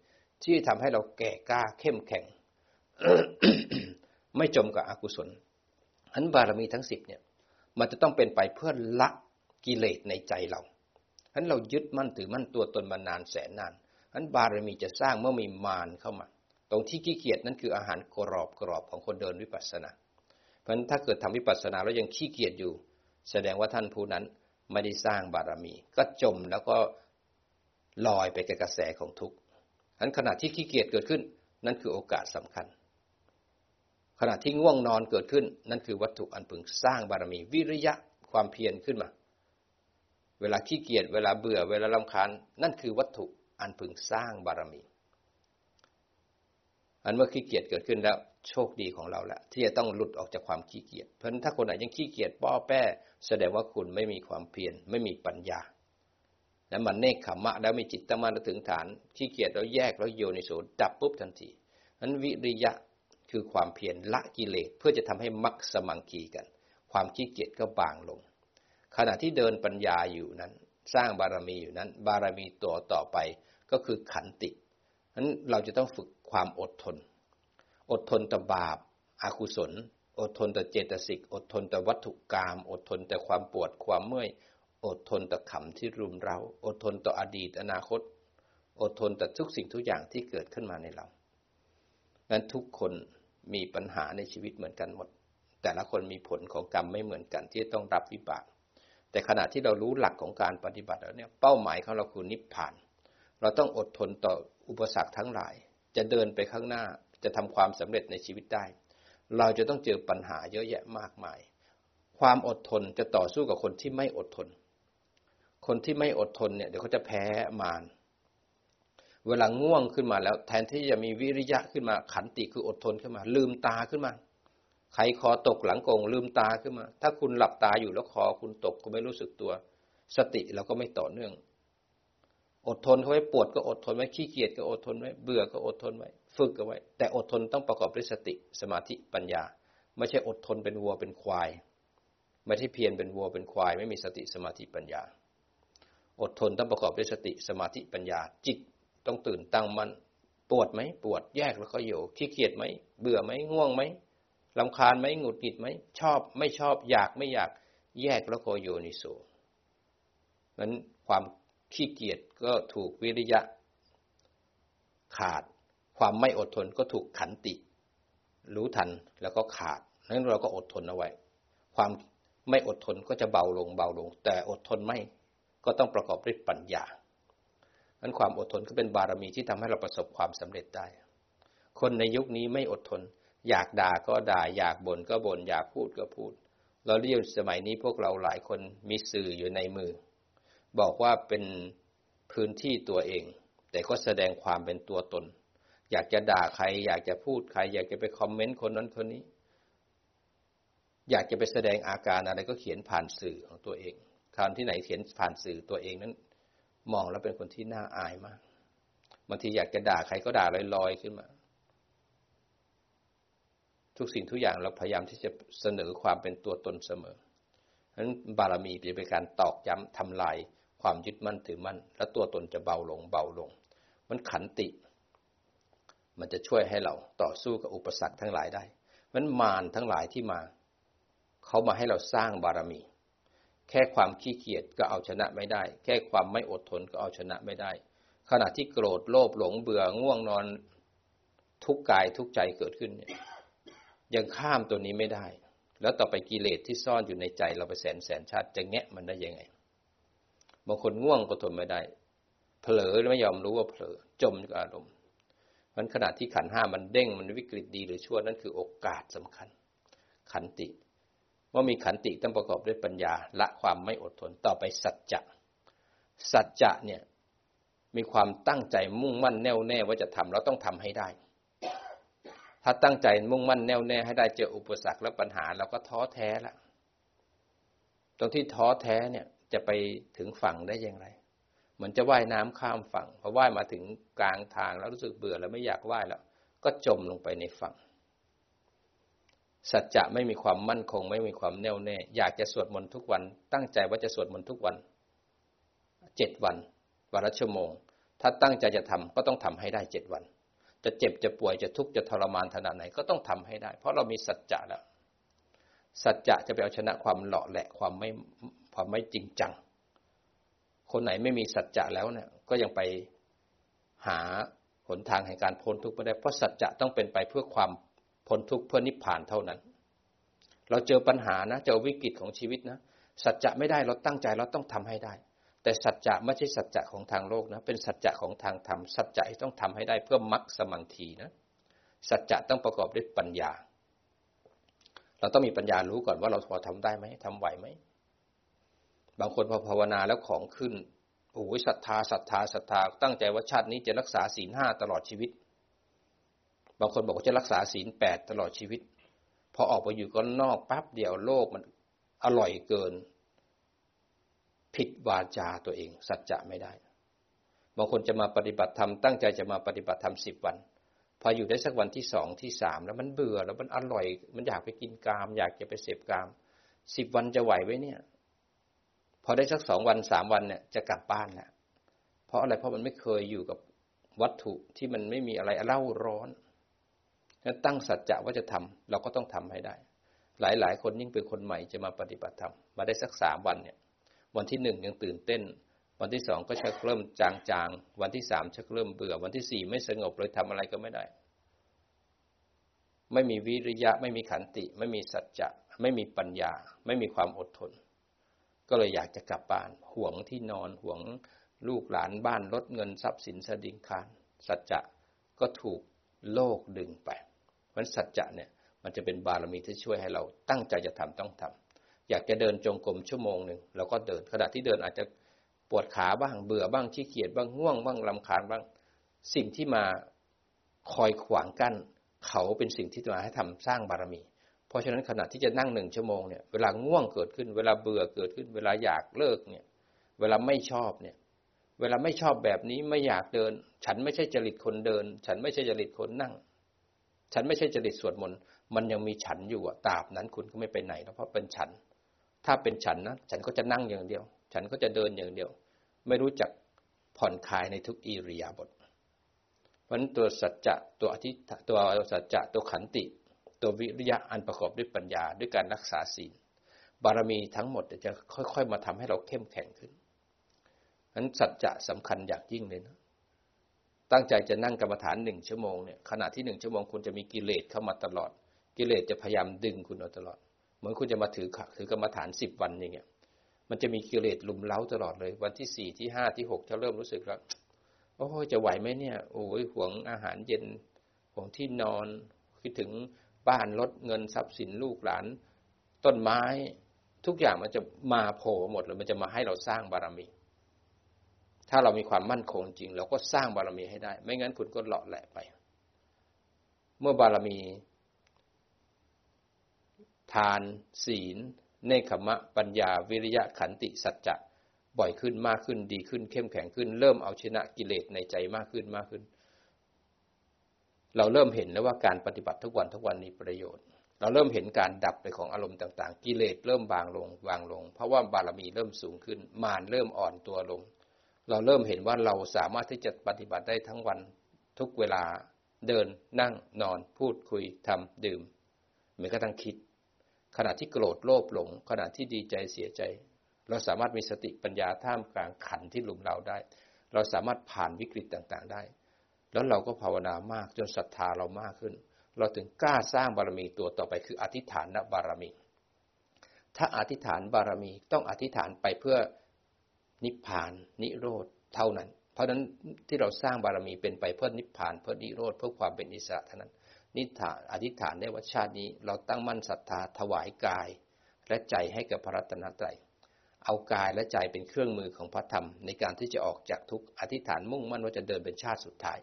ที่ทำให้เราแก่กล้าเข้มแข็ง ไม่จมกับอกุศลนั้นบารมีทั้งสิบเนี่ย มันจะต้องเป็นไปเพื่อละกิเลสในใจเรา ฉั้นเรายึดมั่นถือมั่นตัวตนมานานแสนนานฉั้นบารมีจะสร้างเมื่อมีมารเข้ามา ตรงที่ขี้เกียจนั่นคืออาหารกรอบกรอบของคนเดินวิปัสสนา เพราะฉะนั้นถ้าเกิดทำวิปัสสนาแล้วยังขี้เกียจอยู่ แสดงว่าท่านผู้นั้นไม่ได้สร้างบารมี ก็จมแล้วก็ลอยไปกับกระแสของทุกข์ฉะนั้นขณะที่ขี้เกียจเกิดขึ้น นั่นคือโอกาสสำคัญ ขณะที่ง่วงนอนเกิดขึ้น นั่นคือวัตถุอันพึงสร้างบารมีวิริยะความเพียรขึ้นมา เวลาขี้เกียจเวลาเบื่อเวลาลำคาญนั่นคือวัตถุอันพึงสร้างบารมี อันเมื่อขี้เกียจเกิดขึ้นแล้ว โชคดีของเราแหละที่จะต้องหลุดออกจากความขี้เกียจเพราะนั้นถ้าคนไหนยังขี้เกียจป้อแป้ แสดงว่าคุณไม่มีความเพียรไม่มีปัญญา แล้วมันเนคขมะ แล้วมีจิตตั้งมั่นถึงฐานขี้เกียจแล้วแยกแล้วโยนิโสดับปุ๊บทันทีนั้นวิริยะคือความเพียรละกิเลสเพื่อจะทำให้มักสมังคีกัน ความขี้เกียจก็บางลง ขณะที่เดินปัญญาอยู่นั้น สร้างบารมีอยู่นั้น บารมีตัวต่อไปก็คือขันตินั้นเราจะต้องฝึกความอดทน อดทนต่อบาปอากุศล อดทนต่อเจตสิก อดทนต่อวัตถุกรรมอดทนต่อความปวดความเมื่อย อดทนต่อขำที่รุมเราอดทนต่ออดีตอนาคต อดทนต่อทุกสิ่งทุกอย่างที่เกิดขึ้นมาในเรานั้นทุกคนมีปัญหาในชีวิตเหมือนกันหมด แต่ละคนมีผลของกรรมไม่เหมือนกันที่ต้องรับวิบาก แต่ขณะที่เรารู้หลักของการปฏิบัติแล้วเนี่ยเป้าหมายของเราคือนิพพาน เราต้องอดทนต่ออุปสรรคทั้งหลาย จะเดินไปข้างหน้าจะทำความสำเร็จในชีวิตได้ เราจะต้องเจอปัญหาเยอะแยะมากมาย ความอดทนจะต่อสู้กับคนที่ไม่อดทน คนที่ไม่อดทนเนี่ยเดี๋ยวเขาจะแพ้มารเวลาง่วงขึ้นมาแล้ว แทนที่จะมีวิริยะขึ้นมาขันติคืออดทนขึ้นมา ลืมตาขึ้นมา ใครคอตกหลังกงลืมตาขึ้นมา ถ้าคุณหลับตาอยู่แล้วคอคุณตกคุณไม่รู้สึกตัว สติเราก็ไม่ต่อเนื่อง อดทนเขาไว้ปวดก็อดทนไว้ขี้เกียจก็อดทนไว้เบื่อก็อดทนไว้ฝึกเอาไว้ แต่อดทนต้องประกอบด้วยสติสมาธิปัญญา ไม่ใช่อดทนเป็นวัวเป็นควาย ไม่ใช่เพียรเป็นวัวเป็นควาย ไม่มีสติสมาธิปัญญา อดทนต้องประกอบด้วยสติสมาธิปัญญา จิตต้องตื่นตั้งมัน่นปวดไหมปวดแยกแล้วก็อยู่ขี้เกียจไหมเบื่อไหมง่วงไหม ลำคาญไหมหงุดหงิดไหมชอบไม่ชอบอยากไม่อยากแยกแล้วก็โยนิโสนั้นความขี้เกียจก็ถูกวิริยะขาด ความไม่อดทนก็ถูกขันติ รู้ทันแล้วก็ขาดนั้นเราก็อดทนเอาไว้ ความไม่อดทนก็จะเบาลงเบาลง แต่อดทนไม่ก็ต้องประกอบด้วยปัญญาอันความอดทนก็เป็นบารมีที่ทำให้เราประสบความสำเร็จได้ คนในยุคนี้ไม่อดทน อยากด่าก็ด่า อยากบ่นก็บ่นอยากพูดก็พูด เราเรียกสมัยนี้พวกเราหลายคนมีสื่ออยู่ในมือ บอกว่าเป็นพื้นที่ตัวเอง แต่ก็แสดงความเป็นตัวตน อยากจะด่าใคร อยากจะพูดใคร อยากจะไปคอมเมนต์คนนั้นคนนี้ อยากจะไปแสดงอาการอะไรก็เขียนผ่านสื่อของตัวเองคราวที่ไหนเขียนผ่านสื่อตัวเองนั้น มองแล้วเป็นคนที่น่าอายมากบางทีอยากจะด่าใครก็ด่าลอยๆขึ้นมา ทุกสิ่งทุกอย่างเราพยายามที่จะเสนอความเป็นตัวตนเสมอฉะนั้นบารมีจะเป็นการตอกย้ำทำลายความยึดมั่นถือมั่น และตัวตนจะเบาลงเบาลง มันขันติ มันจะช่วยให้เราต่อสู้กับอุปสรรคทั้งหลายได้มันมารทั้งหลายที่มา เขามาให้เราสร้างบารมี แค่ความขี้เกียจก็เอาชนะไม่ได้ แค่ความไม่อดทนก็เอาชนะไม่ได้ ขณะที่โกรธโลภหลงเบื่อง่วงนอนทุกกายทุกใจเกิดขึ้นเนี่ย ยังข้ามตัวนี้ไม่ได้ แล้วต่อไปกิเลสที่ซ่อนอยู่ในใจเราไปแสนแสนชาติจะแงะมันได้ยังไง บางคนง่วงก็ทนไม่ได้ เผลอไม่ยอมรู้ว่าเผลอ จมกับอารมณ์มันขณะที่ขันห้ามันเด้งมันวิกฤตดีหรือชั่วนั่นคือโอกาสสำคัญ ขันติว่ามีขันติต้องประกอบด้วยปัญญาละความไม่อดทนต่อไปสัจจะสัจจะเนี่ยมีความตั้งใจมุ่งมั่นแน่วแน่ว่าจะทำเราต้องทำให้ได้ ถ้าตั้งใจมุ่งมั่นแน่วแน่ให้ได้เจออุปสรรคและปัญหาเราก็ท้อแท้ละตรงที่ท้อแท้เนี่ยจะไปถึงฝั่งได้อย่างไรเหมือนจะว่ายน้ำข้ามฝั่งพอว่ายมาถึงกลางทางแล้วรู้สึกเบื่อแล้วไม่อยากว่ายแล้ว ก็จมลงไปในฝั่ง สัจจะไม่มีความมั่นคง ไม่มีความแน่วแน่ อยากจะสวดมนต์ทุกวัน ตั้งใจว่าจะสวดมนต์ทุกวันเจ็ดวันวันละชั่วโมง ถ้าตั้งใจจะทำก็ต้องทำให้ได้เจ็ดวัน จะเจ็บจะป่วยจะทุกข์จะทรมานขนาดไหนก็ต้องทำให้ได้ เพราะเรามีสัจจะแล้ว สัจจะจะไปเอาชนะความหล่อแหละความไม่พอไม่จริงจัง คนไหนไม่มีสัจจะแล้วเนี่ยก็ยังไปหาหนทางแห่งการพ้นทุกข์ไม่ได้ เพราะสัจจะต้องเป็นไปเพื่อความพ้นทุกข์เพื่อนิพพานเท่านั้น เราเจอปัญหานะ เจอวิกฤตของชีวิตนะ สัจจะไม่ได้เราตั้งใจเราต้องทำให้ได้ แต่สัจจะไม่ใช่สัจจะของทางโลกนะ เป็นสัจจะของทางธรรม สัจจะต้องทำให้ได้เพื่อมรรคสมังทีนะ สัจจะต้องประกอบด้วยปัญญา เราต้องมีปัญญารู้ก่อนว่าเราพอทำได้ไหมทำไหวไหม บางคนพอภาวนาแล้วของขึ้น โอ้ยศรัทธาศรัทธาศรัทธา ตั้งใจว่าชาตินี้จะรักษาศีลห้าตลอดชีวิต บางคนบอกว่าจะรักษาศีลแปดตลอดชีวิต พอออกไปอยู่ก็นอกแป๊บเดียวโลกมันอร่อยเกิน ผิดวาจาตัวเอง สัจจะไม่ได้ บางคนจะมาปฏิบัติธรรมตั้งใจจะมาปฏิบัติธรรมสิบวัน พออยู่ได้สักวันที่สองที่สามแล้วมันเบื่อแล้วมันอร่อย มันอยากไปกินกาม อยากจะไปเสพกามสิบวันจะไหวไว้เนี่ย พอได้สักสองวันสามวันเนี่ยจะกลับบ้านแหละเพราะอะไรเพราะมันไม่เคยอยู่กับวัตถุที่มันไม่มีอะไรเล่าร้อนแล้วตั้งสัจจะว่าจะทำเราก็ต้องทำให้ได้ หลายหลายคนยิ่งเป็นคนใหม่จะมาปฏิบัติธรรมมาได้สักสามวันเนี่ย วันที่หนึ่งยังตื่นเต้น วันที่สองก็ชักเริ่มจางๆ วันที่สามชักเริ่มเบื่อ วันที่สี่ไม่สงบเลยทำอะไรก็ไม่ได้ ไม่มีวิริยะ ไม่มีขันติ ไม่มีสัจจะ ไม่มีปัญญา ไม่มีความอดทน ก็เลยอยากจะกลับบ้าน ห่วงที่นอนห่วงลูกหลานบ้านรถเงินทรัพย์สินสดิงคารสัจจะก็ถูกโลกดึงไปมันสัจจะเนี่ย มันจะเป็นบารมีที่ช่วยให้เราตั้งใจจะทำต้องทำ อยากจะเดินจงกรมชั่วโมงหนึ่งเราก็เดินขณะที่เดินอาจจะปวดขาบ้างเบื่อบ้างขี้เกียจบ้างง่วงบ้างลำคาญบ้าง สิ่งที่มาคอยขวางกั้น เขาเป็นสิ่งที่มาให้ทำสร้างบารมี เพราะฉะนั้นขณะที่จะนั่งหนึ่งชั่วโมงเนี่ยเวลาง่วงเกิดขึ้น เวลาเบื่อเกิดขึ้น เวลาอยากเลิกเนี่ย เวลาไม่ชอบเนี่ย เวลาไม่ชอบแบบนี้ไม่อยากเดิน ฉันไม่ใช่จริตคนเดิน ฉันไม่ใช่จริตคนนั่ง ฉันไม่ใช่จริตสวดมนต์มันยังมีฉันอยู่อะตราบนั้นคุณก็ไม่ไปไหนแล้วเพราะเป็นฉัน ถ้าเป็นฉันนะฉันก็จะนั่งอย่างเดียว ฉันก็จะเดินอย่างเดียว ไม่รู้จักผ่อนคลายในทุกอิริยาบถเพราะนั้นตัวสัจจะตัวอธิตัวสัจจะตัวขันติ ตัววิริยะอันประกอบด้วยปัญญาด้วยการรักษาศีล บารมีทั้งหมดจะค่อย ๆ มาทำให้เราเข้มแข็งขึ้นนั้นสัจจะสำคัญอย่างยิ่งเลยนะตั้งใจจะนั่งกรรมฐานหนึ่งชั่วโมงเนี่ยขณะที่หนึ่งชั่วโมงคุณจะมีกิเลสเข้ามาตลอด กิเลสจะพยายามดึงคุณเอาตลอด มือนคุณจะมาถือถือกรรมฐานสิบวันอย่างเงี้ยมันจะมีกิเลสลุมเล้าตลอดเลย วันที่สี่ที่ห้าที่หกจะเริ่มรู้สึกแล้วโอ้จะไหวไหมเนี่ย โอ้ยห่วงอาหารเย็นห่วงที่นอนคิดถึงบ้านรถเงินทรัพย์สินลูกหลาน ต้นไม้ทุกอย่างมันจะมาโผล่หมดเลยมันจะมาให้เราสร้างบารมี ถ้าเรามีความมั่นคงจริง เราก็สร้างบารมีให้ได้ ไม่งั้นคุณก็เลาะแหละไป เมื่อบารมี ทาน ศีล เนคขมะ ปัญญา วิริยะ ขันติ สัจจะ บ่อยขึ้นมากขึ้น ดีขึ้น เข้มแข็งขึ้น เริ่มเอาชนะกิเลสในใจมากขึ้นมากขึ้น เราเริ่มเห็นแล้วว่าการปฏิบัติทุกวันทุกวันมีประโยชน์ เราเริ่มเห็นการดับไปของอารมณ์ต่าง ๆ กิเลสเริ่มบางลงบางลง เพราะว่าบารมีเริ่มสูงขึ้น มารเริ่มอ่อนตัวลง เราเริ่มเห็นว่าเราสามารถที่จะปฏิบัติได้ทั้งวันทุกเวลา เดิน นั่ง นอน พูดคุย ทำ ดื่มเหมือนกระทั่งคิด ขณะที่โกรธโลภหลง ขณะที่ดีใจเสียใจ เราสามารถมีสติปัญญาท่ามกลางขันที่หลุมเราได้ เราสามารถผ่านวิกฤตต่างๆได้ แล้วเราก็ภาวนามากจนศรัทธาเรามากขึ้น เราถึงกล้าสร้างบารมีตัวต่อไปคืออธิษฐานบารมี ถ้าอธิษฐานบารมีต้องอธิษฐานไปเพื่อนิพพาน นิโรธเท่านั้น เพราะฉะนั้นที่เราสร้างบารมีเป็นไปเพื่อนิพพานเพื่อนิโรธเพื่อความเป็นอิสระเท่านั้น นิฐานอธิษฐานได้ว่าชาตินี้ เราตั้งมั่นศรัทธาถวายกาย และใจให้กับพระรัตนตรัยเอากายและใจเป็นเครื่องมือของพระธรรม ในการที่จะออกจากทุกอธิษฐานมุ่งมั่นว่าจะเดินเป็นชาติสุดท้าย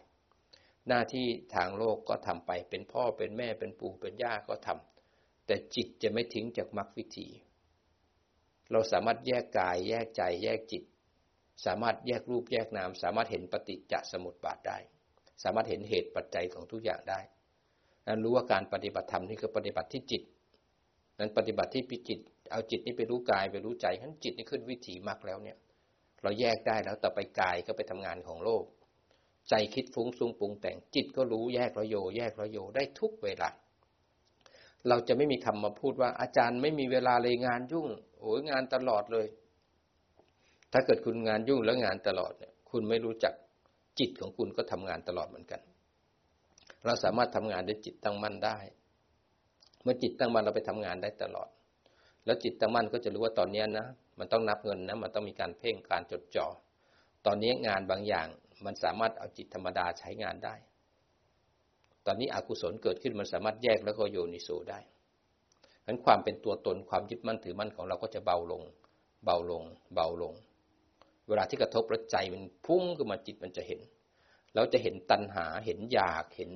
หน้าที่ทางโลกก็ทำไปเป็นพ่อเป็นแม่เป็นปู่เป็นย่าก็ทำแต่จิตจะไม่ทิ้งจากมรรควิธี เราสามารถแยกกายแยกใจแยกจิต สามารถแยกรูปแยกนาม สามารถเห็นปฏิจจสมุปบาทได้ สามารถเห็นเหตุปัจจัยของทุกอย่างได้ นั้นรู้ว่าการปฏิบัติธรรมนี่คือปฏิบัติที่จิต นั้นปฏิบัติที่พิจิต เอาจิตนี่ไปรู้กายไปรู้ใจทั้นจิตนี่ขึ้นวิถีมรรคแล้วเนี่ย เราแยกได้แล้วต่อไปกายก็ไปทำงานของโลก ใจคิดฟุ้งซุงปรุงแต่งจิตก็รู้แยกระโย แยกระโยได้ทุกเวลา เราจะไม่มีคำมาพูดว่าอาจารย์ไม่มีเวลาเลยงานยุ่ง โอ้ยงานตลอดเลย ถ้าเกิดคุณงานยุ่งแล้วงานตลอดเนี่ย คุณไม่รู้จักจิตของคุณก็ทำงานตลอดเหมือนกัน เราสามารถทำงานด้วยจิตตั้งมั่นได้ เมื่อจิตตั้งมั่นเราไปทำงานได้ตลอด แล้วจิตตั้งมั่นก็จะรู้ว่าตอนนี้นะมันต้องนับเงินนะมันต้องมีการเพ่งการจดจ่อตอนนี้งานบางอย่างมันสามารถเอาจิตธรรมดาใช้งานได้ ตอนนี้อกุศลเกิดขึ้นมันสามารถแยกแล้วก็โยนิโสได้ฉะนั้นความเป็นตัวตนความยึดมั่นถือมั่นของเราก็จะเบาลง เบาลง เบาลง เวลาที่กระทบแล้วใจมันพุ่งขึ้นมาจิตมันจะเห็น เราจะเห็นตัณหาเห็นอยากเห็น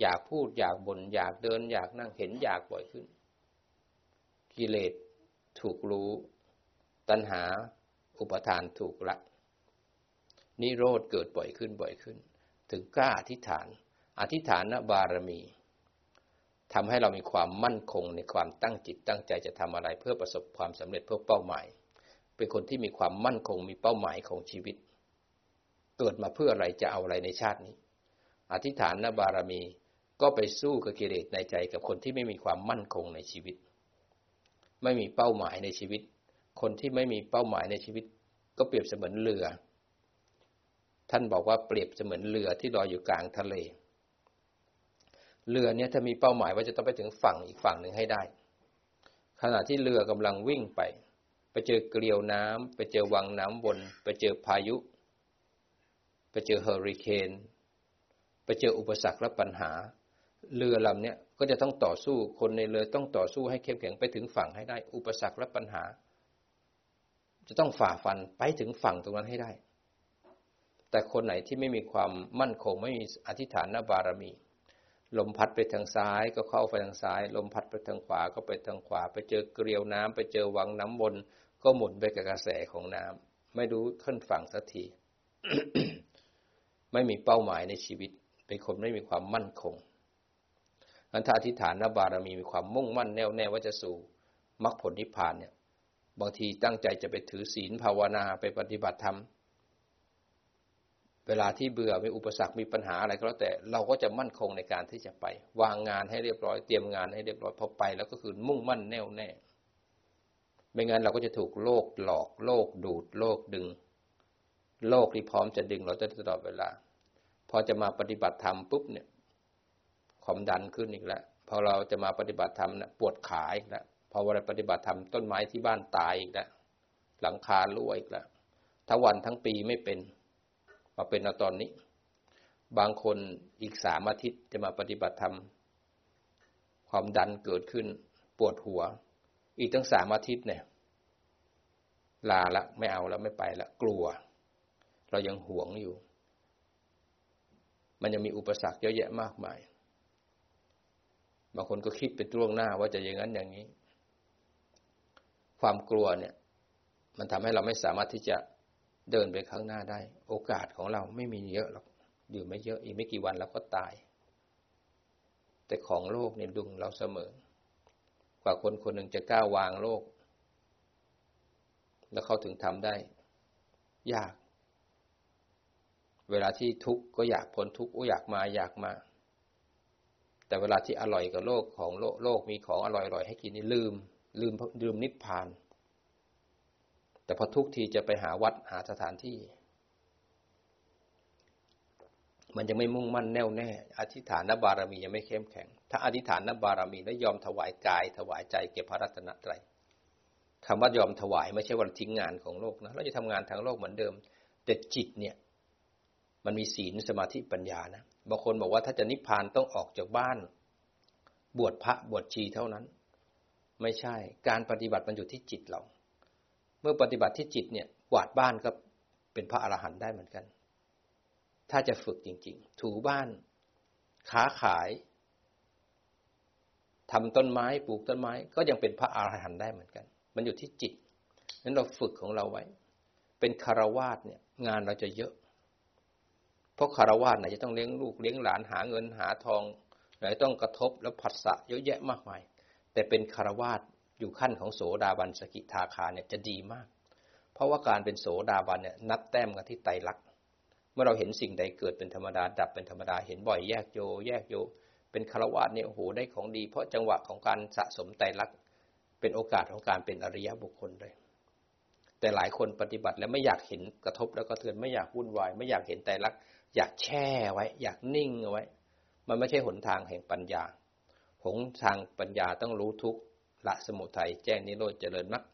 อยากพูดอยากบน่นอยากเดิน อยากนั่งเห็นอยากบ่อยขึ้น กิเลสถูกรู้ ตัณหาอุปทานถูกละนิโรธเกิดบ่อยขึ้นบ่อยขึ้น ถึงกล้าอธิษฐาน อธิษฐานบารมีทำให้เรามีความมั่นคงในความตั้งจิตตั้งใจจะทำอะไรเพื่อประสบความสำเร็จเพื่อเป้าหมาย เป็นคนที่มีความมั่นคงมีเป้าหมายของชีวิต เกิดมาเพื่ออะไรจะเอาอะไรในชาตินี้ อธิษฐานนบารมีก็ไปสู้กับกิเลสในใจกับคนที่ไม่มีความมั่นคงในชีวิต ไม่มีเป้าหมายในชีวิต คนที่ไม่มีเป้าหมายในชีวิต ก็เปรียบเสมือนเรือ ท่านบอกว่าเปรียบเสมือนเรือที่ลอยอยู่กลางทะเล เรือเนี่ยถ้ามีเป้าหมายว่าจะต้องไปถึงฝั่งอีกฝั่งหนึ่งให้ได้ ขณะที่เรือกำลังวิ่งไป ไปเจอเกลียวน้ำไปเจอวังน้ำวนไปเจอพายุ ไปเจอเฮอริเคนไปเจออุปสรรคและปัญหา เรือลำเนี้ยก็จะต้องต่อสู้คนในเรือต้องต่อสู้ให้เข้มแข็งไปถึงฝั่งให้ได้ อุปสรรคและปัญหา จะต้องฝ่าฟันไปถึงฝั่งตรงนั้นให้ได้ แต่คนไหนที่ไม่มีความมั่นคงไม่มีอธิษฐานบารมีลมพัดไปทางซ้ายก็เข้าไปทางซ้าย ลมพัดไปทางขวาก็ไปทางขวา ไปเจอเกลียวน้ำไปเจอวังน้ำวนก็หมุนไปกับกระแสของน้ำไม่รู้ขึ้นฝั่งสักที ไม่มีเป้าหมายในชีวิต เป็นคนไม่มีความมั่นคงอันถ้าอธิษฐานนบารมีมีความมุ่งมั่นแน่วแน่ว่าจะสู่มรรคผลนิพพานเนี่ยบางทีตั้งใจจะไปถือศีลภาวนาไปปฏิบัติธรรมเวลาที่เบื่อมีอุปสรรคมีปัญหาอะไรก็แล้วแต่เราก็จะมั่นคงในการที่จะไป วางงานให้เรียบร้อยเตรียมงานให้เรียบร้อยพอไป แล้วก็คือมุ่งมั่นแน่วแน่ไม่งั้นเราก็จะถูกโลกหลอกโลกดูดโลกดึง โลกที่พร้อมจะดึงเราจะตลอดเวลา พอจะมาปฏิบัติธรรมปุ๊บเนี่ย ความดันขึ้นอีกแล้วพอเราจะมาปฏิบัติธรรมเนี่ยปวดขาอีกแล้วพอเวลาปฏิบัติธรรมต้นไม้ที่บ้านตายอีกแล้วหลังคารั่วอีกแล้วทั้งวันทั้งปีไม่เป็น มาเป็นเอาตอนนี้ บางคนอีกสามอาทิตย์จะมาปฏิบัติธรรม ความดันเกิดขึ้น ปวดหัว อีกตั้งสามอาทิตย์เนี่ย ลาละไม่เอาแล้วไม่ไปละกลัว เรายังหวงอยู่ มันยังมีอุปสรรคเยอะแยะมากมาย บางคนก็คิดเป็นล่วงหน้าว่าจะอย่างนั้นอย่างนี้ ความกลัวเนี่ย มันทำให้เราไม่สามารถที่จะเดินไปข้างหน้าได้ โอกาสของเราไม่มีเยอะหรอกอยู่ไม่เยอะอีกไม่กี่วันเราก็ตาย แต่ของโลกเนี่ยดุงเราเสมอ กว่าคนคนหนึ่งจะกล้าววางโลก แล้วเขาถึงทำได้ ยาก เวลาที่ทุกข์ก็อยากพ้นทุกข์อยากมาอยากมา แต่เวลาที่อร่อยกับโลกของโลกโลกมีของอร่อยๆให้กินนี่ลืม ลืมลืมนิพพาน แต่พอทุกทีจะไปหาวัดหาสถานที่ มันยังไม่มุ่งมั่นแน่วแน่ อธิษฐานบารมียังไม่เข้มแข็ง ถ้าอธิษฐานบารมีแล้วยอมถวายกาย ถวายใจเก็บพระรัตนตรัยคำว่ายอมถวายไม่ใช่วันทิ้งงานของโลกนะเราจะทำงานทางโลกเหมือนเดิม แต่จิตเนี่ย มันมีศีลสมาธิปัญญานะบางคนบอกว่าถ้าจะนิพพานต้องออกจากบ้าน บวชพระบวชชีเท่านั้น ไม่ใช่การปฏิบัติมันอยู่ที่จิตเรา เมื่อปฏิบัติที่จิตเนี่ยกวาดบ้านก็เป็นพระอรหันต์ได้เหมือนกัน ถ้าจะฝึกจริง ๆ ถูบ้านค้าขายทำต้นไม้ปลูกต้นไม้ก็ยังเป็นพระอรหันต์ได้เหมือนกัน มันอยู่ที่จิตนั้นเราฝึกของเราไว้ เป็นคารวาสเนี่ย งานเราจะเยอะ เพราะคารวาสไหนจะต้องเลี้ยงลูกเลี้ยงหลานหาเงินหาทองไหนต้องกระทบแล้วผัสสะเยอะแยะมากมาย แต่เป็นคารวาสอยู่ขั้นของโสดาบันสกิทาคาเนี่ยจะดีมาก เพราะว่าการเป็นโสดาบันเนี่ยนับแต้มกันที่ไตรลักษณ์เมื่อเราเห็นสิ่งใดเกิดเป็นธรรมดาดับเป็นธรรมดาเห็นบ่อยแยกโย แยกโย เป็นคารวะเนี่ยโอ้โหได้ของดี เพราะจังหวะของการสะสมไตรลักษณ์เป็นโอกาสของการเป็นอริยบุคคลเลยแต่หลายคนปฏิบัติแล้วไม่อยากเห็นกระทบแล้วก็เทือนไม่อยากวุ่นวาย ไม่อยากเห็นแต่ลัก อยากแช่ไว้ อยากนิ่งเอาไว้ มันไม่ใช่หนทางแห่งปัญญาหนทางปัญญาต้องรู้ทุกละสมุทัยแจ้งนิโรธเจริญมรรค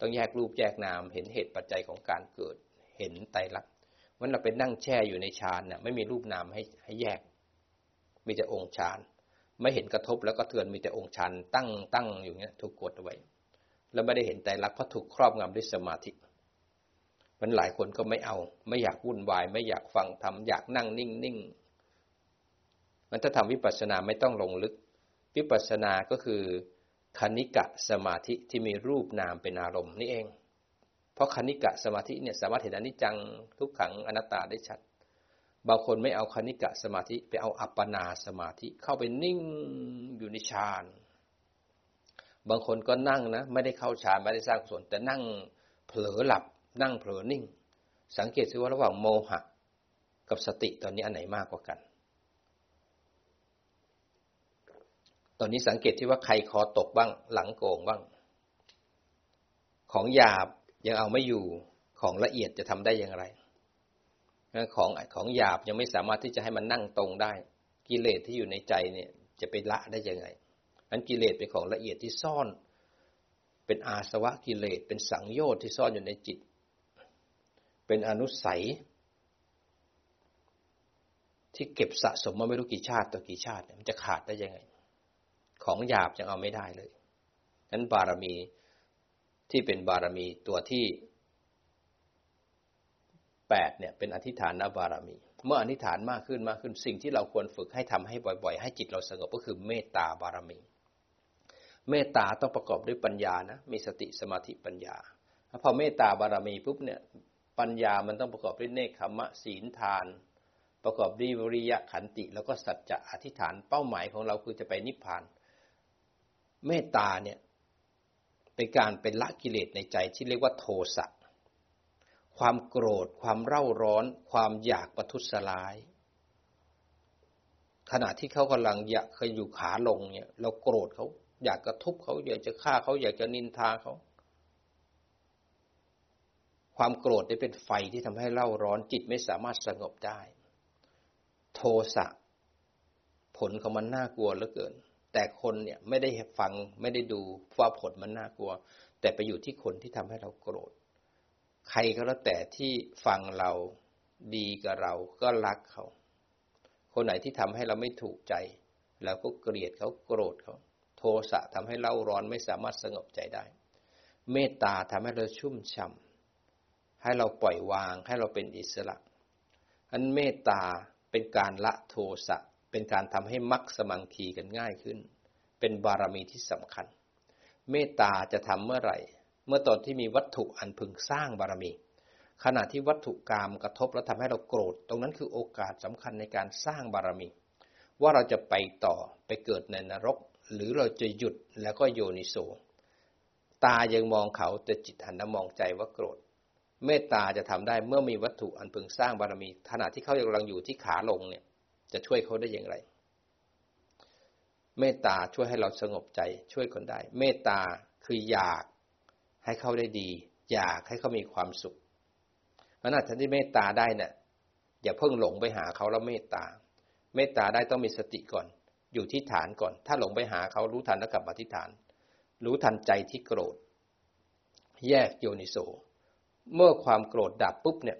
ต้องแยกรูปแยกนามเห็นเหตุปัจจัยของการเกิด เห็นไตรลักษณ์วันเราไปนั่งแช่อยู่ในฌานเนี่ยไม่มีรูปนามให้ให้แยก มีแต่องค์ฌานไม่เห็นกระทบแล้วก็เทือนมีแต่องค์ฌานตั้งตั้งอยู่เงี้ยถูกกดเอาไว้ แล้วไม่ได้เห็นไตรลักษณ์เพราะถูกครอบงำด้วยสมาธิ มันหลายคนก็ไม่เอา ไม่อยากวุ่นวาย ไม่อยากฟังทำอยากนั่งนิ่งนิ่งมันถ้าทำวิปัสสนาไม่ต้องลงลึก วิปัสสนาก็คือคณิกะสมาธิที่มีรูปนามเป็นอารมณ์นี่เอง เพราะคณิกะสมาธิเนี่ยสามารถเห็นอนิจจังทุกขังอนัตตาได้ชัด บางคนไม่เอาคณิกะสมาธิไปเอาอัปปนาสมาธิเข้าไปนิ่งอยู่ในฌานบางคนก็นั่งนะ ไม่ได้เข้าฌานไม่ได้สร้างกุศลแต่นั่งเผลอหลับ นั่งเผลอนิ่ง สังเกตซิว่าระหว่างโมหะ กับสติตอนนี้อันไหนมากกว่ากัน ตอนนี้สังเกตที่ว่าใครคอตกบ้าง หลังโกงบ้าง ของหยาบยังเอาไม่อยู่ของละเอียดจะทำได้อย่างไรของของหยาบยังไม่สามารถที่จะให้มันนั่งตรงได้ กิเลสที่อยู่ในใจเนี่ย จะไปละได้ยังไงอันกิเลสเป็นของละเอียดที่ซ่อน เป็นอาสวะกิเลสเป็นสังโยชน์ที่ซ่อนอยู่ในจิต เป็นอนุสัย ที่เก็บสะสมมาไม่รู้กี่ชาติต่อกี่ชาติ มันจะขาดได้ยังไง ของหยาบยังเอาไม่ได้เลยนั้นบารมีที่เป็นบารมีตัวที่แปดเนี่ยเป็นอธิษฐานบารมี เมื่ออธิษฐานมากขึ้นมากขึ้นสิ่งที่เราควรฝึกให้ทำให้บ่อย ๆ ให้จิตเราสงบก็คือเมตตาบารมี เมตตาต้องประกอบด้วยปัญญานะมีสติสมาธิปัญญาพอเมตตาบารมีปุ๊บเนี่ย ปัญญามันต้องประกอบด้วยเนคขมะศีลทาน ประกอบด้วยวิริยะขันติ แล้วก็สัจจะอธิษฐานเป้าหมายของเราคือจะไปนิพพาน เมตตาเนี่ยเป็นการเป็นละกิเลสในใจที่เรียกว่าโทสะความโกรธ ความเร่าร้อน ความอยากประทุษร้าย ขณะที่เขากำลังอยากเคยอยู่ขาลงเนี่ย เราโกรธเขาอยากกระทุบเขาอยากจะฆ่าเขาอยากจะนินทาเขา ความโกรธได้เป็นไฟที่ทำให้เล่าร้อนจิตไม่สามารถสงบได้ โทสะผลของมันน่ากลัวเหลือเกิน แต่คนเนี่ยไม่ได้ฟังไม่ได้ดูว่าผลมันน่ากลัว แต่ไปอยู่ที่คนที่ทำให้เราโกรธ ใครก็แล้วแต่ที่ฟังเราดีกับเราก็รักเขา คนไหนที่ทำให้เราไม่ถูกใจเราก็เกลียดเขาโกรธเขา โทสะทำให้เล่าร้อนไม่สามารถสงบใจได้ เมตตาทำให้เราชุ่มฉ่ำ ให้เราปล่อยวางให้เราเป็นอิสระอันเมตตาเป็นการละโทสะเป็นการทำให้มักสมังคีกันง่ายขึ้น เป็นบารมีที่สำคัญ เมตตาจะทำเมื่อไหร่ เมื่อตอนที่มีวัตถุอันพึงสร้างบารมี ขณะที่วัตถุกรรมกระทบแล้วทำให้เราโกรธ ตรงนั้นคือโอกาสสำคัญในการสร้างบารมี ว่าเราจะไปต่อไปเกิดในนรก หรือเราจะหยุดแล้วก็โยนิโส ตายังมองเขาแต่จิตหันมามองใจว่าโกรธ เมตตาจะทำได้เมื่อมีวัตถุอันพึงสร้างบารมีขณะที่เขากำลังอยู่ที่ขาลงเนี่ย จะช่วยเขาได้อย่างไร เมตตาช่วยให้เราสงบใจช่วยคนได้ เมตตาคืออยากให้เขาได้ดี อยากให้เขามีความสุขขณะที่เมตตาได้เนี่ยอย่าเพิ่งหลงไปหาเขาแล้วเมตตา เมตตาได้ต้องมีสติก่อน อยู่ที่ฐานก่อน ถ้าหลงไปหาเขารู้ทันแล้วกลับมาที่ฐาน รู้ทันใจที่โกรธ แยกโยนิโส เมื่อความโกรธดับปุ๊บเนี่ย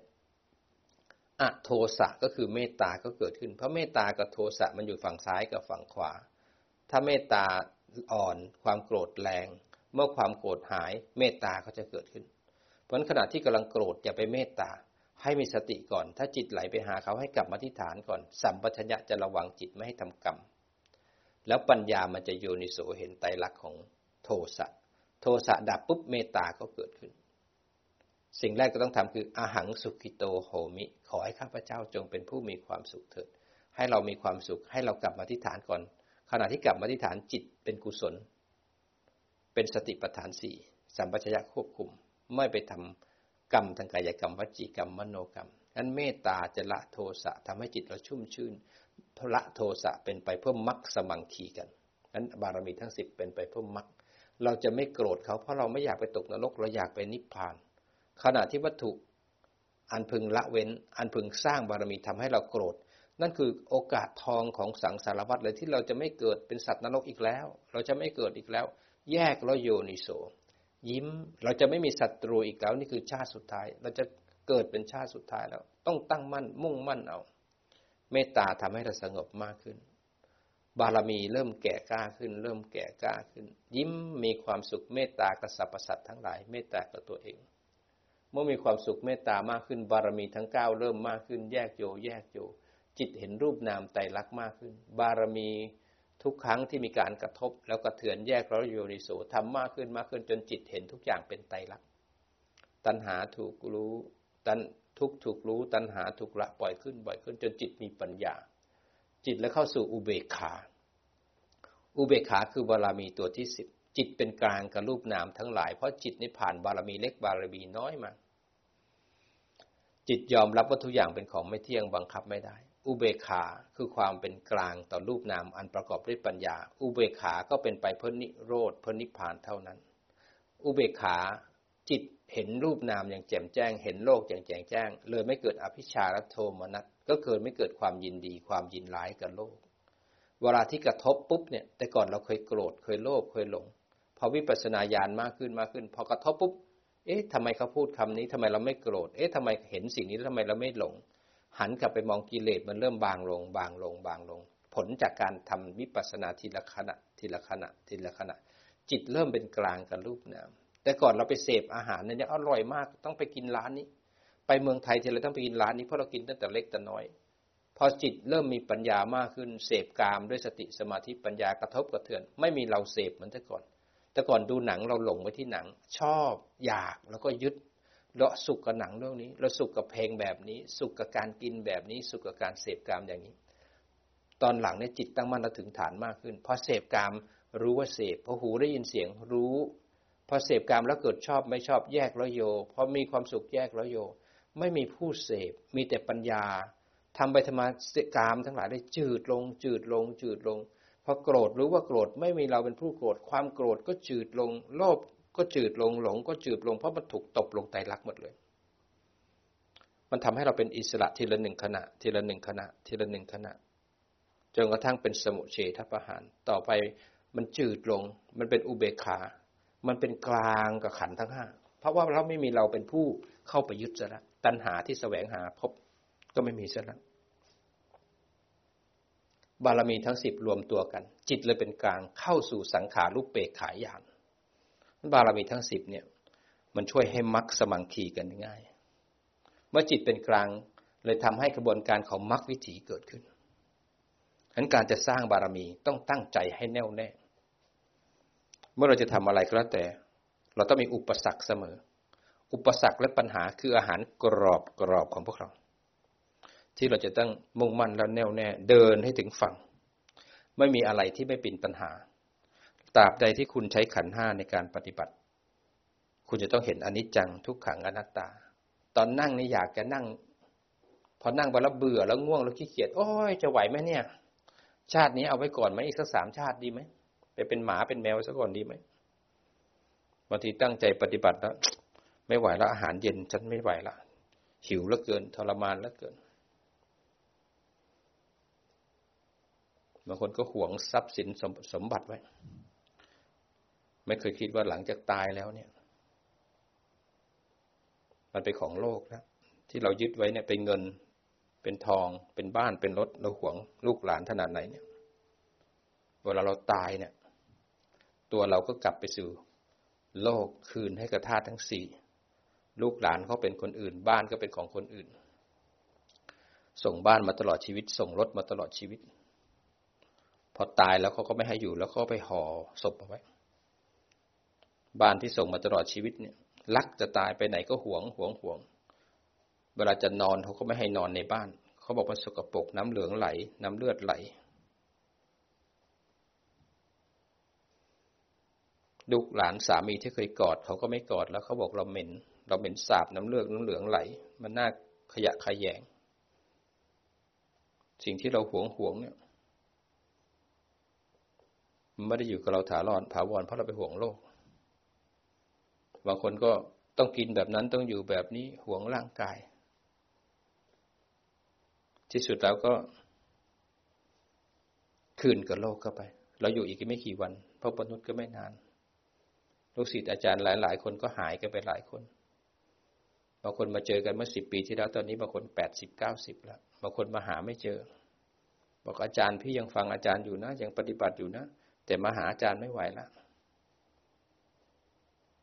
อโทสะก็คือเมตตาก็เกิดขึ้น เพราะเมตตากับโทสะมันอยู่ฝั่งซ้ายกับฝั่งขวา ถ้าเมตตาอ่อนความโกรธแรง เมื่อความโกรธหายเมตตาก็จะเกิดขึ้น เพราะขณะที่กำลังโกรธอย่าไปเมตตาให้มีสติก่อน ถ้าจิตไหลไปหาเขาให้กลับมาที่ฐานก่อน สัมปชัญญะจะระวังจิตไม่ให้ทำกรรม แล้วปัญญามันจะโยนิโสเห็นไตรลักษณ์ของโทสะ โทสะดับปุ๊บเมตตาก็เกิดขึ้น สิ่งแรกก็ต้องทำคืออาหังสุขิโตโหมิ ขอให้ข้าพเจ้าจงเป็นผู้มีความสุขเถิด ให้เรามีความสุข ให้เรากลับมาที่ฐานก่อน ขณะที่กลับมาที่ฐานจิตเป็นกุศล เป็นสติปัฏฐานสี่สัมปชัญญะควบคุม ไม่ไปทำกรรมทางกายกรรมวจีกรรมมโนกรรมนั้นเมตตาจะละโทสะทำให้จิตเราชุ่มชื่นละโทสะเป็นไปเพื่อมักสมังคีกันนั้นบารมีทั้งสิบเป็นไปเพื่อมักเราจะไม่โกรธเขาเพราะเราไม่อยากไปตกนรกเราอยากไปนิพพาน ขณะที่วัตถุอันพึงละเว้น อันพึงสร้างบารมีทำให้เราโกรธ นั่นคือโอกาสทองของสังสารวัตรเลยที่เราจะไม่เกิดเป็นสัตว์นรกอีกแล้ว เราจะไม่เกิดอีกแล้ว แยกแล้วโยนิโสยิ้มเราจะไม่มีศัตรูอีกแล้วนี่คือชาติสุดท้าย เราจะเกิดเป็นชาติสุดท้ายแล้ว ต้องตั้งมั่นมุ่งมั่นเอา เมตตาทำให้เราสงบมากขึ้น บารมีเริ่มแก่กล้าขึ้น เริ่มแก่กล้าขึ้น ยิ้มมีความสุขเมตตากับสรรพสัตว์ทั้งหลาย เมตตากับตัวเอง เมื่อมีความสุขเมตตามากขึ้นบารมีทั้งเก้าเริ่มมากขึ้น แยกโยแยกโยจิตเห็นรูปนามไตรลักษณ์มากขึ้น บารมีทุกครั้งที่มีการกระทบ แล้วกระเทือนแยกแล้วโยนิโสทำมากขึ้นมากขึ้นจนจิตเห็นทุกอย่างเป็นไตรลักษณ์ตัณหาถูกรู้ตันทุกถูกรู้ ตัณหาถูกละปล่อยขึ้นบ่อยขึ้น จนจิตมีปัญญา จิตแล้วเข้าสู่อุเบกขา อุเบกขาคือบารมีตัวที่สิบ จิตเป็นกลางกับรูปนามทั้งหลาย เพราะจิตนี่ผ่านบารมีเล็กบารมีน้อยมา จิตยอมรับว่าทุกอย่างเป็นของไม่เที่ยงบังคับไม่ได้ อุเบกขาคือความเป็นกลางต่อรูปนามอันประกอบด้วยปัญญา อุเบกขาก็เป็นไปเพื่อนิโรธเพื่อนิพพานเท่านั้น อุเบกขาจิตเห็นรูปนามอย่างแจ่มแจ้ง เห็นโลกอย่างแจ่มแจ้ง เลยไม่เกิดอภิชาและโทมนัสก็เกิดไม่เกิดความยินดีความยินร้ายกับโลก เวลาที่กระทบปุ๊บเนี่ย แต่ก่อนเราเคยโกรธเคยโลภเคยหลง พอวิปัสสนาญาณมากขึ้นมากขึ้น พอกระทบปุ๊บ เอ๊ะทำไมเขาพูดคำนี้ทำไมเราไม่โกรธ เอ๊ะทำไมเห็นสิ่งนี้แล้วทำไมเราไม่หลง หันกลับไปมองกิเลสมันเริ่มบางลง บางลง บางลง ผลจากการทำวิปัสสนาทีละขณะ ทีละขณะ ทีละขณะ จิตเริ่มเป็นกลางกับรูปนามแต่ก่อนเราไปเสพอาหารเนี่ยอร่อยมาก ต้องไปกินร้านนี้ ไปเมืองไทยทีไรต้องไปกินร้านนี้เพราะเรากินตั้งแต่เล็กแต่น้อย พอจิตเริ่มมีปัญญามากขึ้น เสพกามด้วยสติสมาธิปัญญากระทบกระเทือน ไม่มีเราเสพเหมือนแต่ก่อน แต่ก่อนดูหนังเราหลงไปที่หนัง ชอบอยากแล้วก็ยึดเราสุขกับหนังเรื่องนี้ เราสุขกับเพลงแบบนี้ สุขกับการกินแบบนี้ สุขกับการเสพกามอย่างนี้ ตอนหลังเนี่ยจิตตั้งมั่นแล้วถึงฐานมากขึ้นพอเสพกามรู้ว่าเสพพอหูได้ยินเสียงรู้พอเสพกามแล้วเกิดชอบไม่ชอบแยกแล้วโยพอมีความสุขแยกแล้วโย ไม่มีผู้เสพมีแต่ปัญญาทำไปธรรมกามทั้งหลายได้จืดลง จืดลง จืดลง อโกรธรู้ว่าโกรธไม่มีเราเป็นผู้โกรธ ความโกรธก็จืดลง โลภก็จืดลงหลงก็จืดลงเพราะมันถูกตบลงไตรักหมดเลย มันทำให้เราเป็นอิสระทีละหนึ่งขณะ ทีละหนึ่งขณะ ทีละหนึ่งขณะจนกระทั่งเป็นสมุเฉทประหาร ต่อไปมันจืดลง มันเป็นอุเบกขา มันเป็นกลางกับขันทั้งห้าเพราะว่าเราไม่มีเราเป็นผู้เข้าไปยึดซะแล้วตัณหาที่แสวงหาพบก็ไม่มีซะแล้ว บารมีทั้งสิบรวมตัวกัน จิตเลยเป็นกลางเข้าสู่สังขารุปเปกขายานบารมีทั้งสิบเนี่ย มันช่วยให้มรรคสมังคีกันง่าย เมื่อจิตเป็นกลางเลยทำให้กระบวนการของมรรควิถีเกิดขึ้นฉะนั้นการจะสร้างบารมีต้องตั้งใจให้แน่วแน่ เมื่อเราจะทำอะไรก็แล้วแต่ เราต้องมีอุปสรรคเสมอ อุปสรรคและปัญหาคืออาหารกรอบกรอบของพวกเรา ที่เราจะต้องมุ่งมั่นแล้วแน่วแน่เดินให้ถึงฝั่ง ไม่มีอะไรที่ไม่เป็นปัญหาตราบใดที่คุณใช้ขันห้าในการปฏิบัติ คุณจะต้องเห็นอนิจจังทุกขังอนัตตา ตอนนั่งนี่อยากจะนั่ง พอนั่งไปแล้วเบื่อแล้วง่วงแล้วขี้เกียจโอ้ยจะไหวไหมเนี่ย ชาตินี้เอาไว้ก่อนไหมอีกสักสามชาติดีไหมไปเป็นหมาเป็นแมวซะก่อนดีไหมบางทีตั้งใจปฏิบัติแล้ว ไม่ไหวแล้วอาหารเย็นฉันไม่ไหวละหิวแล้วเกินทรมานแล้วเกิน บางคนก็หวงทรัพย์สินสมสมบัติไว้ ไม่เคยคิดว่าหลังจากตายแล้วเนี่ย มันเป็นของโลกนะที่เรายึดไว้เนี่ยเป็นเงิน เป็นทอง เป็นบ้าน เป็นรถ เราหวงลูกหลานขนาดไหนเนี่ย เวลาเราตายเนี่ย ตัวเราก็กลับไปสู่โลกคืนให้กับธาตุทั้งสี่ ลูกหลานเขาเป็นคนอื่น บ้านก็เป็นของคนอื่น ส่งบ้านมาตลอดชีวิต ส่งรถมาตลอดชีวิต พอตายแล้วเขาก็ไม่ให้อยู่แล้วเขาไปห่อศพเอาไว้ บ้านที่ส่งมาตลอดชีวิตเนี่ย รักจะตายไปไหนก็หวงหวงหวง เวลาจะนอนเขาก็ไม่ให้นอนในบ้าน เขาบอกว่าสกปรกน้ำเหลืองไหล น้ำเลือดไหล ลูกหลานสามีที่เคยกอดเขาก็ไม่กอดแล้วเขาบอกเราเหม็น เราเหม็นสาบน้ำเลือดน้ำเหลืองไหล มันน่าขยะขยแยง สิ่งที่เราหวงหวงเนี่ย ไม่ได้อยู่กับเราถาวรถาวรเพราะเราไปห่วงโลก บางคนก็ต้องกินแบบนั้นต้องอยู่แบบนี้ห่วงร่างกาย ที่สุดแล้วก็คืนกับโลกเข้าไป เราอยู่อีกไม่กี่วัน เพราะมนุษย์ก็ไม่นาน ลูกศิษย์อาจารย์หลาย ๆ คนก็หายกันไปหลายคน บางคนมาเจอกันเมื่อสิบปีที่แล้ว ตอนนี้บางคนแปดสิบเก้าสิบแล้ว บางคนมาหาไม่เจอ บอกอาจารย์พี่ยังฟังอาจารย์อยู่นะ ยังปฏิบัติอยู่นะ แต่มาหาอาจารย์ไม่ไหวแล้ว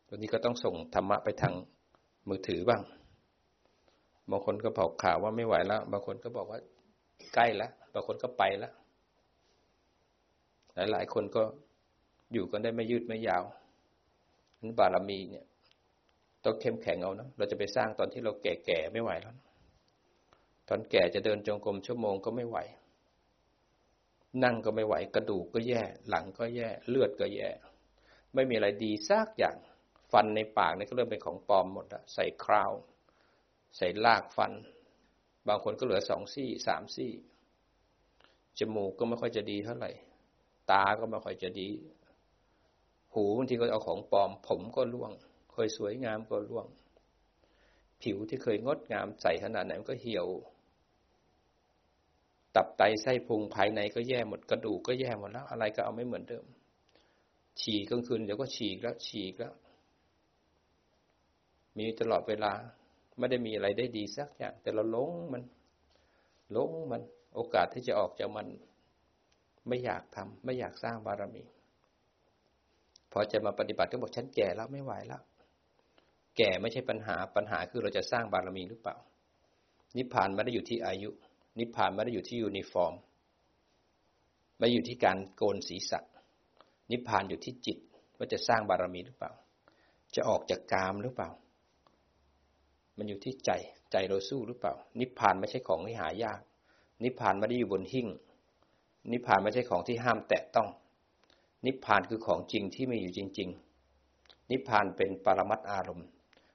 วันนี้ก็ต้องส่งธรรมะไปทางมือถือบ้าง บางคนก็บอกข่าวว่าไม่ไหวแล้ว บางคนก็บอกว่าใกล้แล้ว บางคนก็ไปแล้ว หลาย ๆ คนก็อยู่กันได้ไม่ยืดไม่ยาวนั้นบารมีเนี่ยต้องเข้มแข็งเอานะ เราจะไปสร้างตอนที่เราแก่ๆไม่ไหวแล้ว ตอนแก่จะเดินจงกรมชั่วโมงก็ไม่ไหว นั่งก็ไม่ไหวกระดูกก็แย่ หลังก็แย่ เลือดก็แย่ ไม่มีอะไรดีซากอย่าง ฟันในปากนี่ก็เริ่มเป็นของปลอมหมดละใส่คราว ใส่ลากฟัน บางคนก็เหลือสองซี่สามซี่ จมูกก็ไม่ค่อยจะดีเท่าไหร่ ตาก็ไม่ค่อยจะดี หูบางทีก็เอาของปลอม ผมก็ร่วง เคยสวยงามก็ร่วง ผิวที่เคยงดงามใสขนาดไหนมันก็เหี่ยว ตับไตไส้พุงภายในก็แย่หมดกระดูกก็แย่หมดแล้ว อะไรก็เอาไม่เหมือนเดิม ฉี่กลางคืนเดี๋ยวก็ฉี่แล้วฉี่แล้ว มีตลอดเวลา ไม่ได้มีอะไรได้ดีสักอย่าง แต่เราลงมันลงมัน โอกาสที่จะออกจากมัน ไม่อยากทำไม่อยากสร้างบารมี พอจะมาปฏิบัติก็บอกฉันแก่แล้วไม่ไหวแล้วแก่ไม่ใช่ปัญหาปัญหาคือเราจะสร้างบารมีหรือเปล่านิพพานไม่ได้อยู่ที่อายุ นิพพานไม่ได้อยู่ที่ยูนิฟอร์ม ไม่อยู่ที่การโกนศีรษะ นิพพานอยู่ที่จิต ว่าจะสร้างบารมีหรือเปล่า จะออกจากกามหรือเปล่า มันอยู่ที่ใจ ใจเราสู้หรือเปล่า นิพพานไม่ใช่ของที่หายาก นิพพานไม่ได้อยู่บนหิ้ง นิพพานไม่ใช่ของที่ห้ามแตะต้อง นิพพานคือของจริงที่มีอยู่จริง ๆ นิพพานเป็นปรมัตอารมณ์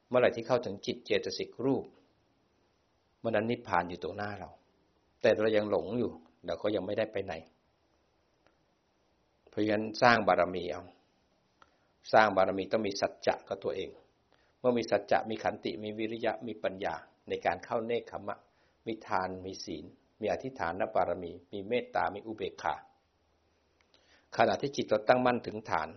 เมื่อไหร่ที่เข้าถึงจิตเจตสิกรูปเมื่อนั้นนิพพานอยู่ตรงหน้าเรา แต่เรายังหลงอยู่ เราก็ยังไม่ได้ไปไหน เพราะฉะนั้นสร้างบารมีเอา สร้างบารมีต้องมีสัจจะกับตัวเอง เมื่อมีสัจจะมีขันติมีวิริยะมีปัญญาในการเข้าเนคขมะ มีทานมีศีล มีอธิษฐานบารมี มีเมตตา มีอุเบกขาขณะที่จิตเราตั้งมั่นถึงฐาน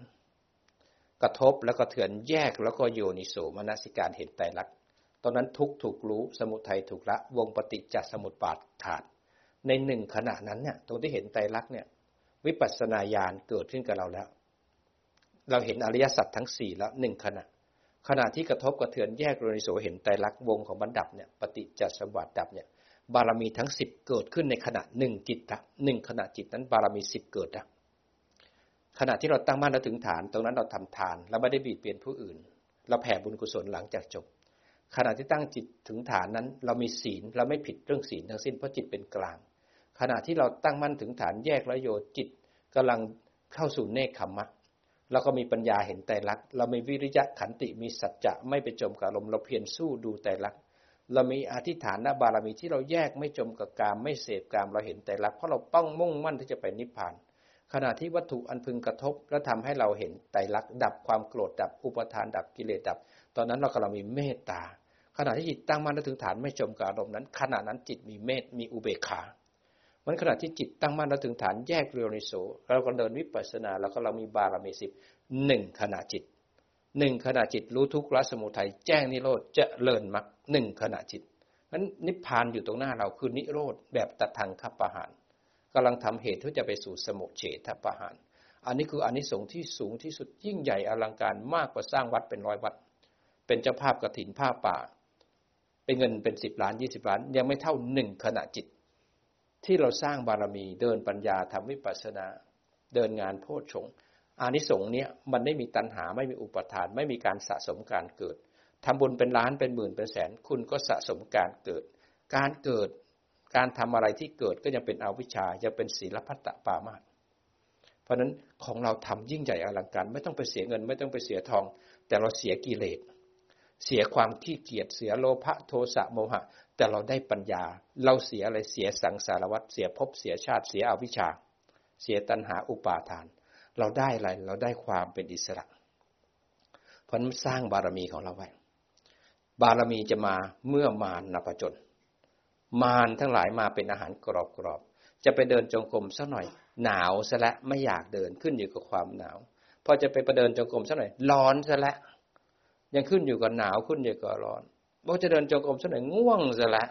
กระทบแล้วก็เถือนแยกแล้วก็โยนิโสมนสิการเห็นไตรลักษณ์ตอนนั้นทุกถูกรู้สมุทัยถูกละวงปฏิจจสมุปบาทขาด ในหนึ่งขณะนั้นเนี่ยตรงที่เห็นไตรลักษณ์เนี่ย วิปัสสนาญาณเกิดขึ้นกับเราแล้ว เราเห็นอริยสัจทั้งสี่แล้วหนึ่งขณะ ขณะที่กระทบกระเทือนแยกโยนิโสเห็นไตรลักษณ์วงของบรรดับเนี่ยปฏิจจสมุปบาทดับเนี่ยบารมีทั้งสิบเกิดขึ้นในขณะหนึ่งจิตะหนึ่งขณะจิตนั้นบารมีสิบเกิดละขณะที่เราตั้งมั่นแล้วถึงฐาน ตรงนั้นเราทำทานเราไม่ได้บีบเบียนผู้อื่น เราแผ่บุญกุศลหลังจากจบ ขณะที่ตั้งจิตถึงฐานนั้น เรามีศีลเราไม่ผิดเรื่องศีลทั้งสิ้นเพราะจิตเป็นกลาง ขณะที่เราตั้งมั่นถึงฐานแยกแล้วโยจิตกำลังเข้าสู่เนคขมมะเราก็มีปัญญาเห็นแต่ลักเรามีวิริยะขันติมีสัจจะไม่ไปจมกับลมเราเพียรสู้ดูแต่ลักเรามีอธิษฐานบารมีที่เราแยกไม่จมกับกามไม่เสพกามเราเห็นแต่ละเพราะเราป้องมุ่งมั่นที่จะไปนิพพาน ขณะที่วัตถุอันพึงกระทบแล้วทำให้เราเห็นไตรลักษณ์ดับความโกรธดับอุปทานดับกิเลสดับ ตอนนั้นเรากำลังมีเมตตา ขณะที่จิตตั้งมั่นถึงฐานไม่จมกับอารมณ์นั้น ขณะนั้นจิตมีเมตมีอุเบกขา มันขณะที่จิตตั้งมั่นแล้วถึงฐานแยกเรียวนิโสเราก็เดินวิปัสสนาแล้วก็เรามีบารมีสิบหนึ่งขณะจิตหนึ่งขณะจิตรู้ทุกข์ละสมุทัยแจ้งนิโรธเจริญมรรคหนึ่งขณะจิตนั้นนิพพานอยู่ตรงหน้าเราคือนิโรธแบบตัดทางคับประหารกำลังทำเหตุที่จะไปสู่สมุเฉทประหารอันนี้คืออันนี้สงที่สูงที่สุดยิ่งใหญ่อลังการมากกว่าสร้างวัดเป็นร้อยวัด เป็นเจ้าภาพกระถินผ้าป่า เป็นเงินเป็นสิบล้านยี่สิบล้าน ยังไม่เท่าหนึ่งขณะจิต ที่เราสร้างบารมีเดินปัญญาทำวิปัสสนาเดินงานโพชฌงอานิสงส์เนี้ยมันไม่มีตัณหาไม่มีอุปทาน ไม่มีการสะสมการเกิดทำบุญเป็นล้านเป็นหมื่นเป็นแสน คุณก็สะสมการเกิด การเกิดการทำอะไรที่เกิดก็ยังเป็นอวิชชายังเป็นศีลพัตตปามาตเพราะนั้นของเราทำยิ่งใหญ่อลังการไม่ต้องไปเสียเงิน ไม่ต้องไปเสียทอง แต่เราเสียกิเลสเสียความขี้เกียจเสียโลภะโทสะโมหะ แต่เราได้ปัญญา เราเสียอะไรเสียสังสารวัฏเสียภพเสียชาติเสียอวิชชา เสียตัณหาอุปาทาน เราได้อะไรเราได้ความเป็นอิสระ เพราะนั้นสร้างบารมีของเราไว้ บารมีจะมาเมื่อมารนผจญมารทั้งหลายมาเป็นอาหารกรอบๆจะไปเดินจงกรมสักหน่อย หนาวซะและไม่อยากเดินขึ้นอยู่กับความหนาวพอจะไปประเดินจงกรมสักหน่อยร้อนซะและยังขึ้นอยู่กับหนาวขึ้นอยู่กับร้อน พอจะเดินจงกรมสักหน่อยง่วงซะและ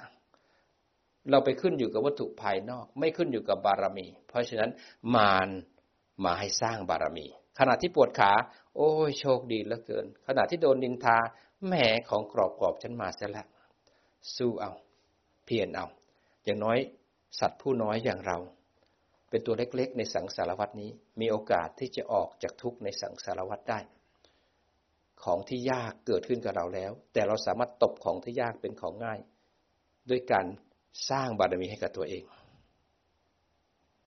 เราไปขึ้นอยู่กับวัตถุภายนอก ไม่ขึ้นอยู่กับบารมี เพราะฉะนั้นมารมาให้สร้างบารมี ขณะที่ปวดขา โอ้ยโชคดีเหลือเกิน ขณะที่โดนนินทาแหมของกรอบกรอบฉันมาเสียแล้วสู้เอา เพียรเอา อย่างน้อยสัตว์ผู้น้อยอย่างเรา เป็นตัวเล็กๆ ในสังสารวัตนี้ มีโอกาสที่จะออกจากทุกข์ในสังสารวัตได้ ของที่ยากเกิดขึ้นกับเราแล้ว แต่เราสามารถตบของที่ยากเป็นของง่าย ด้วยการสร้างบารมีให้กับตัวเอง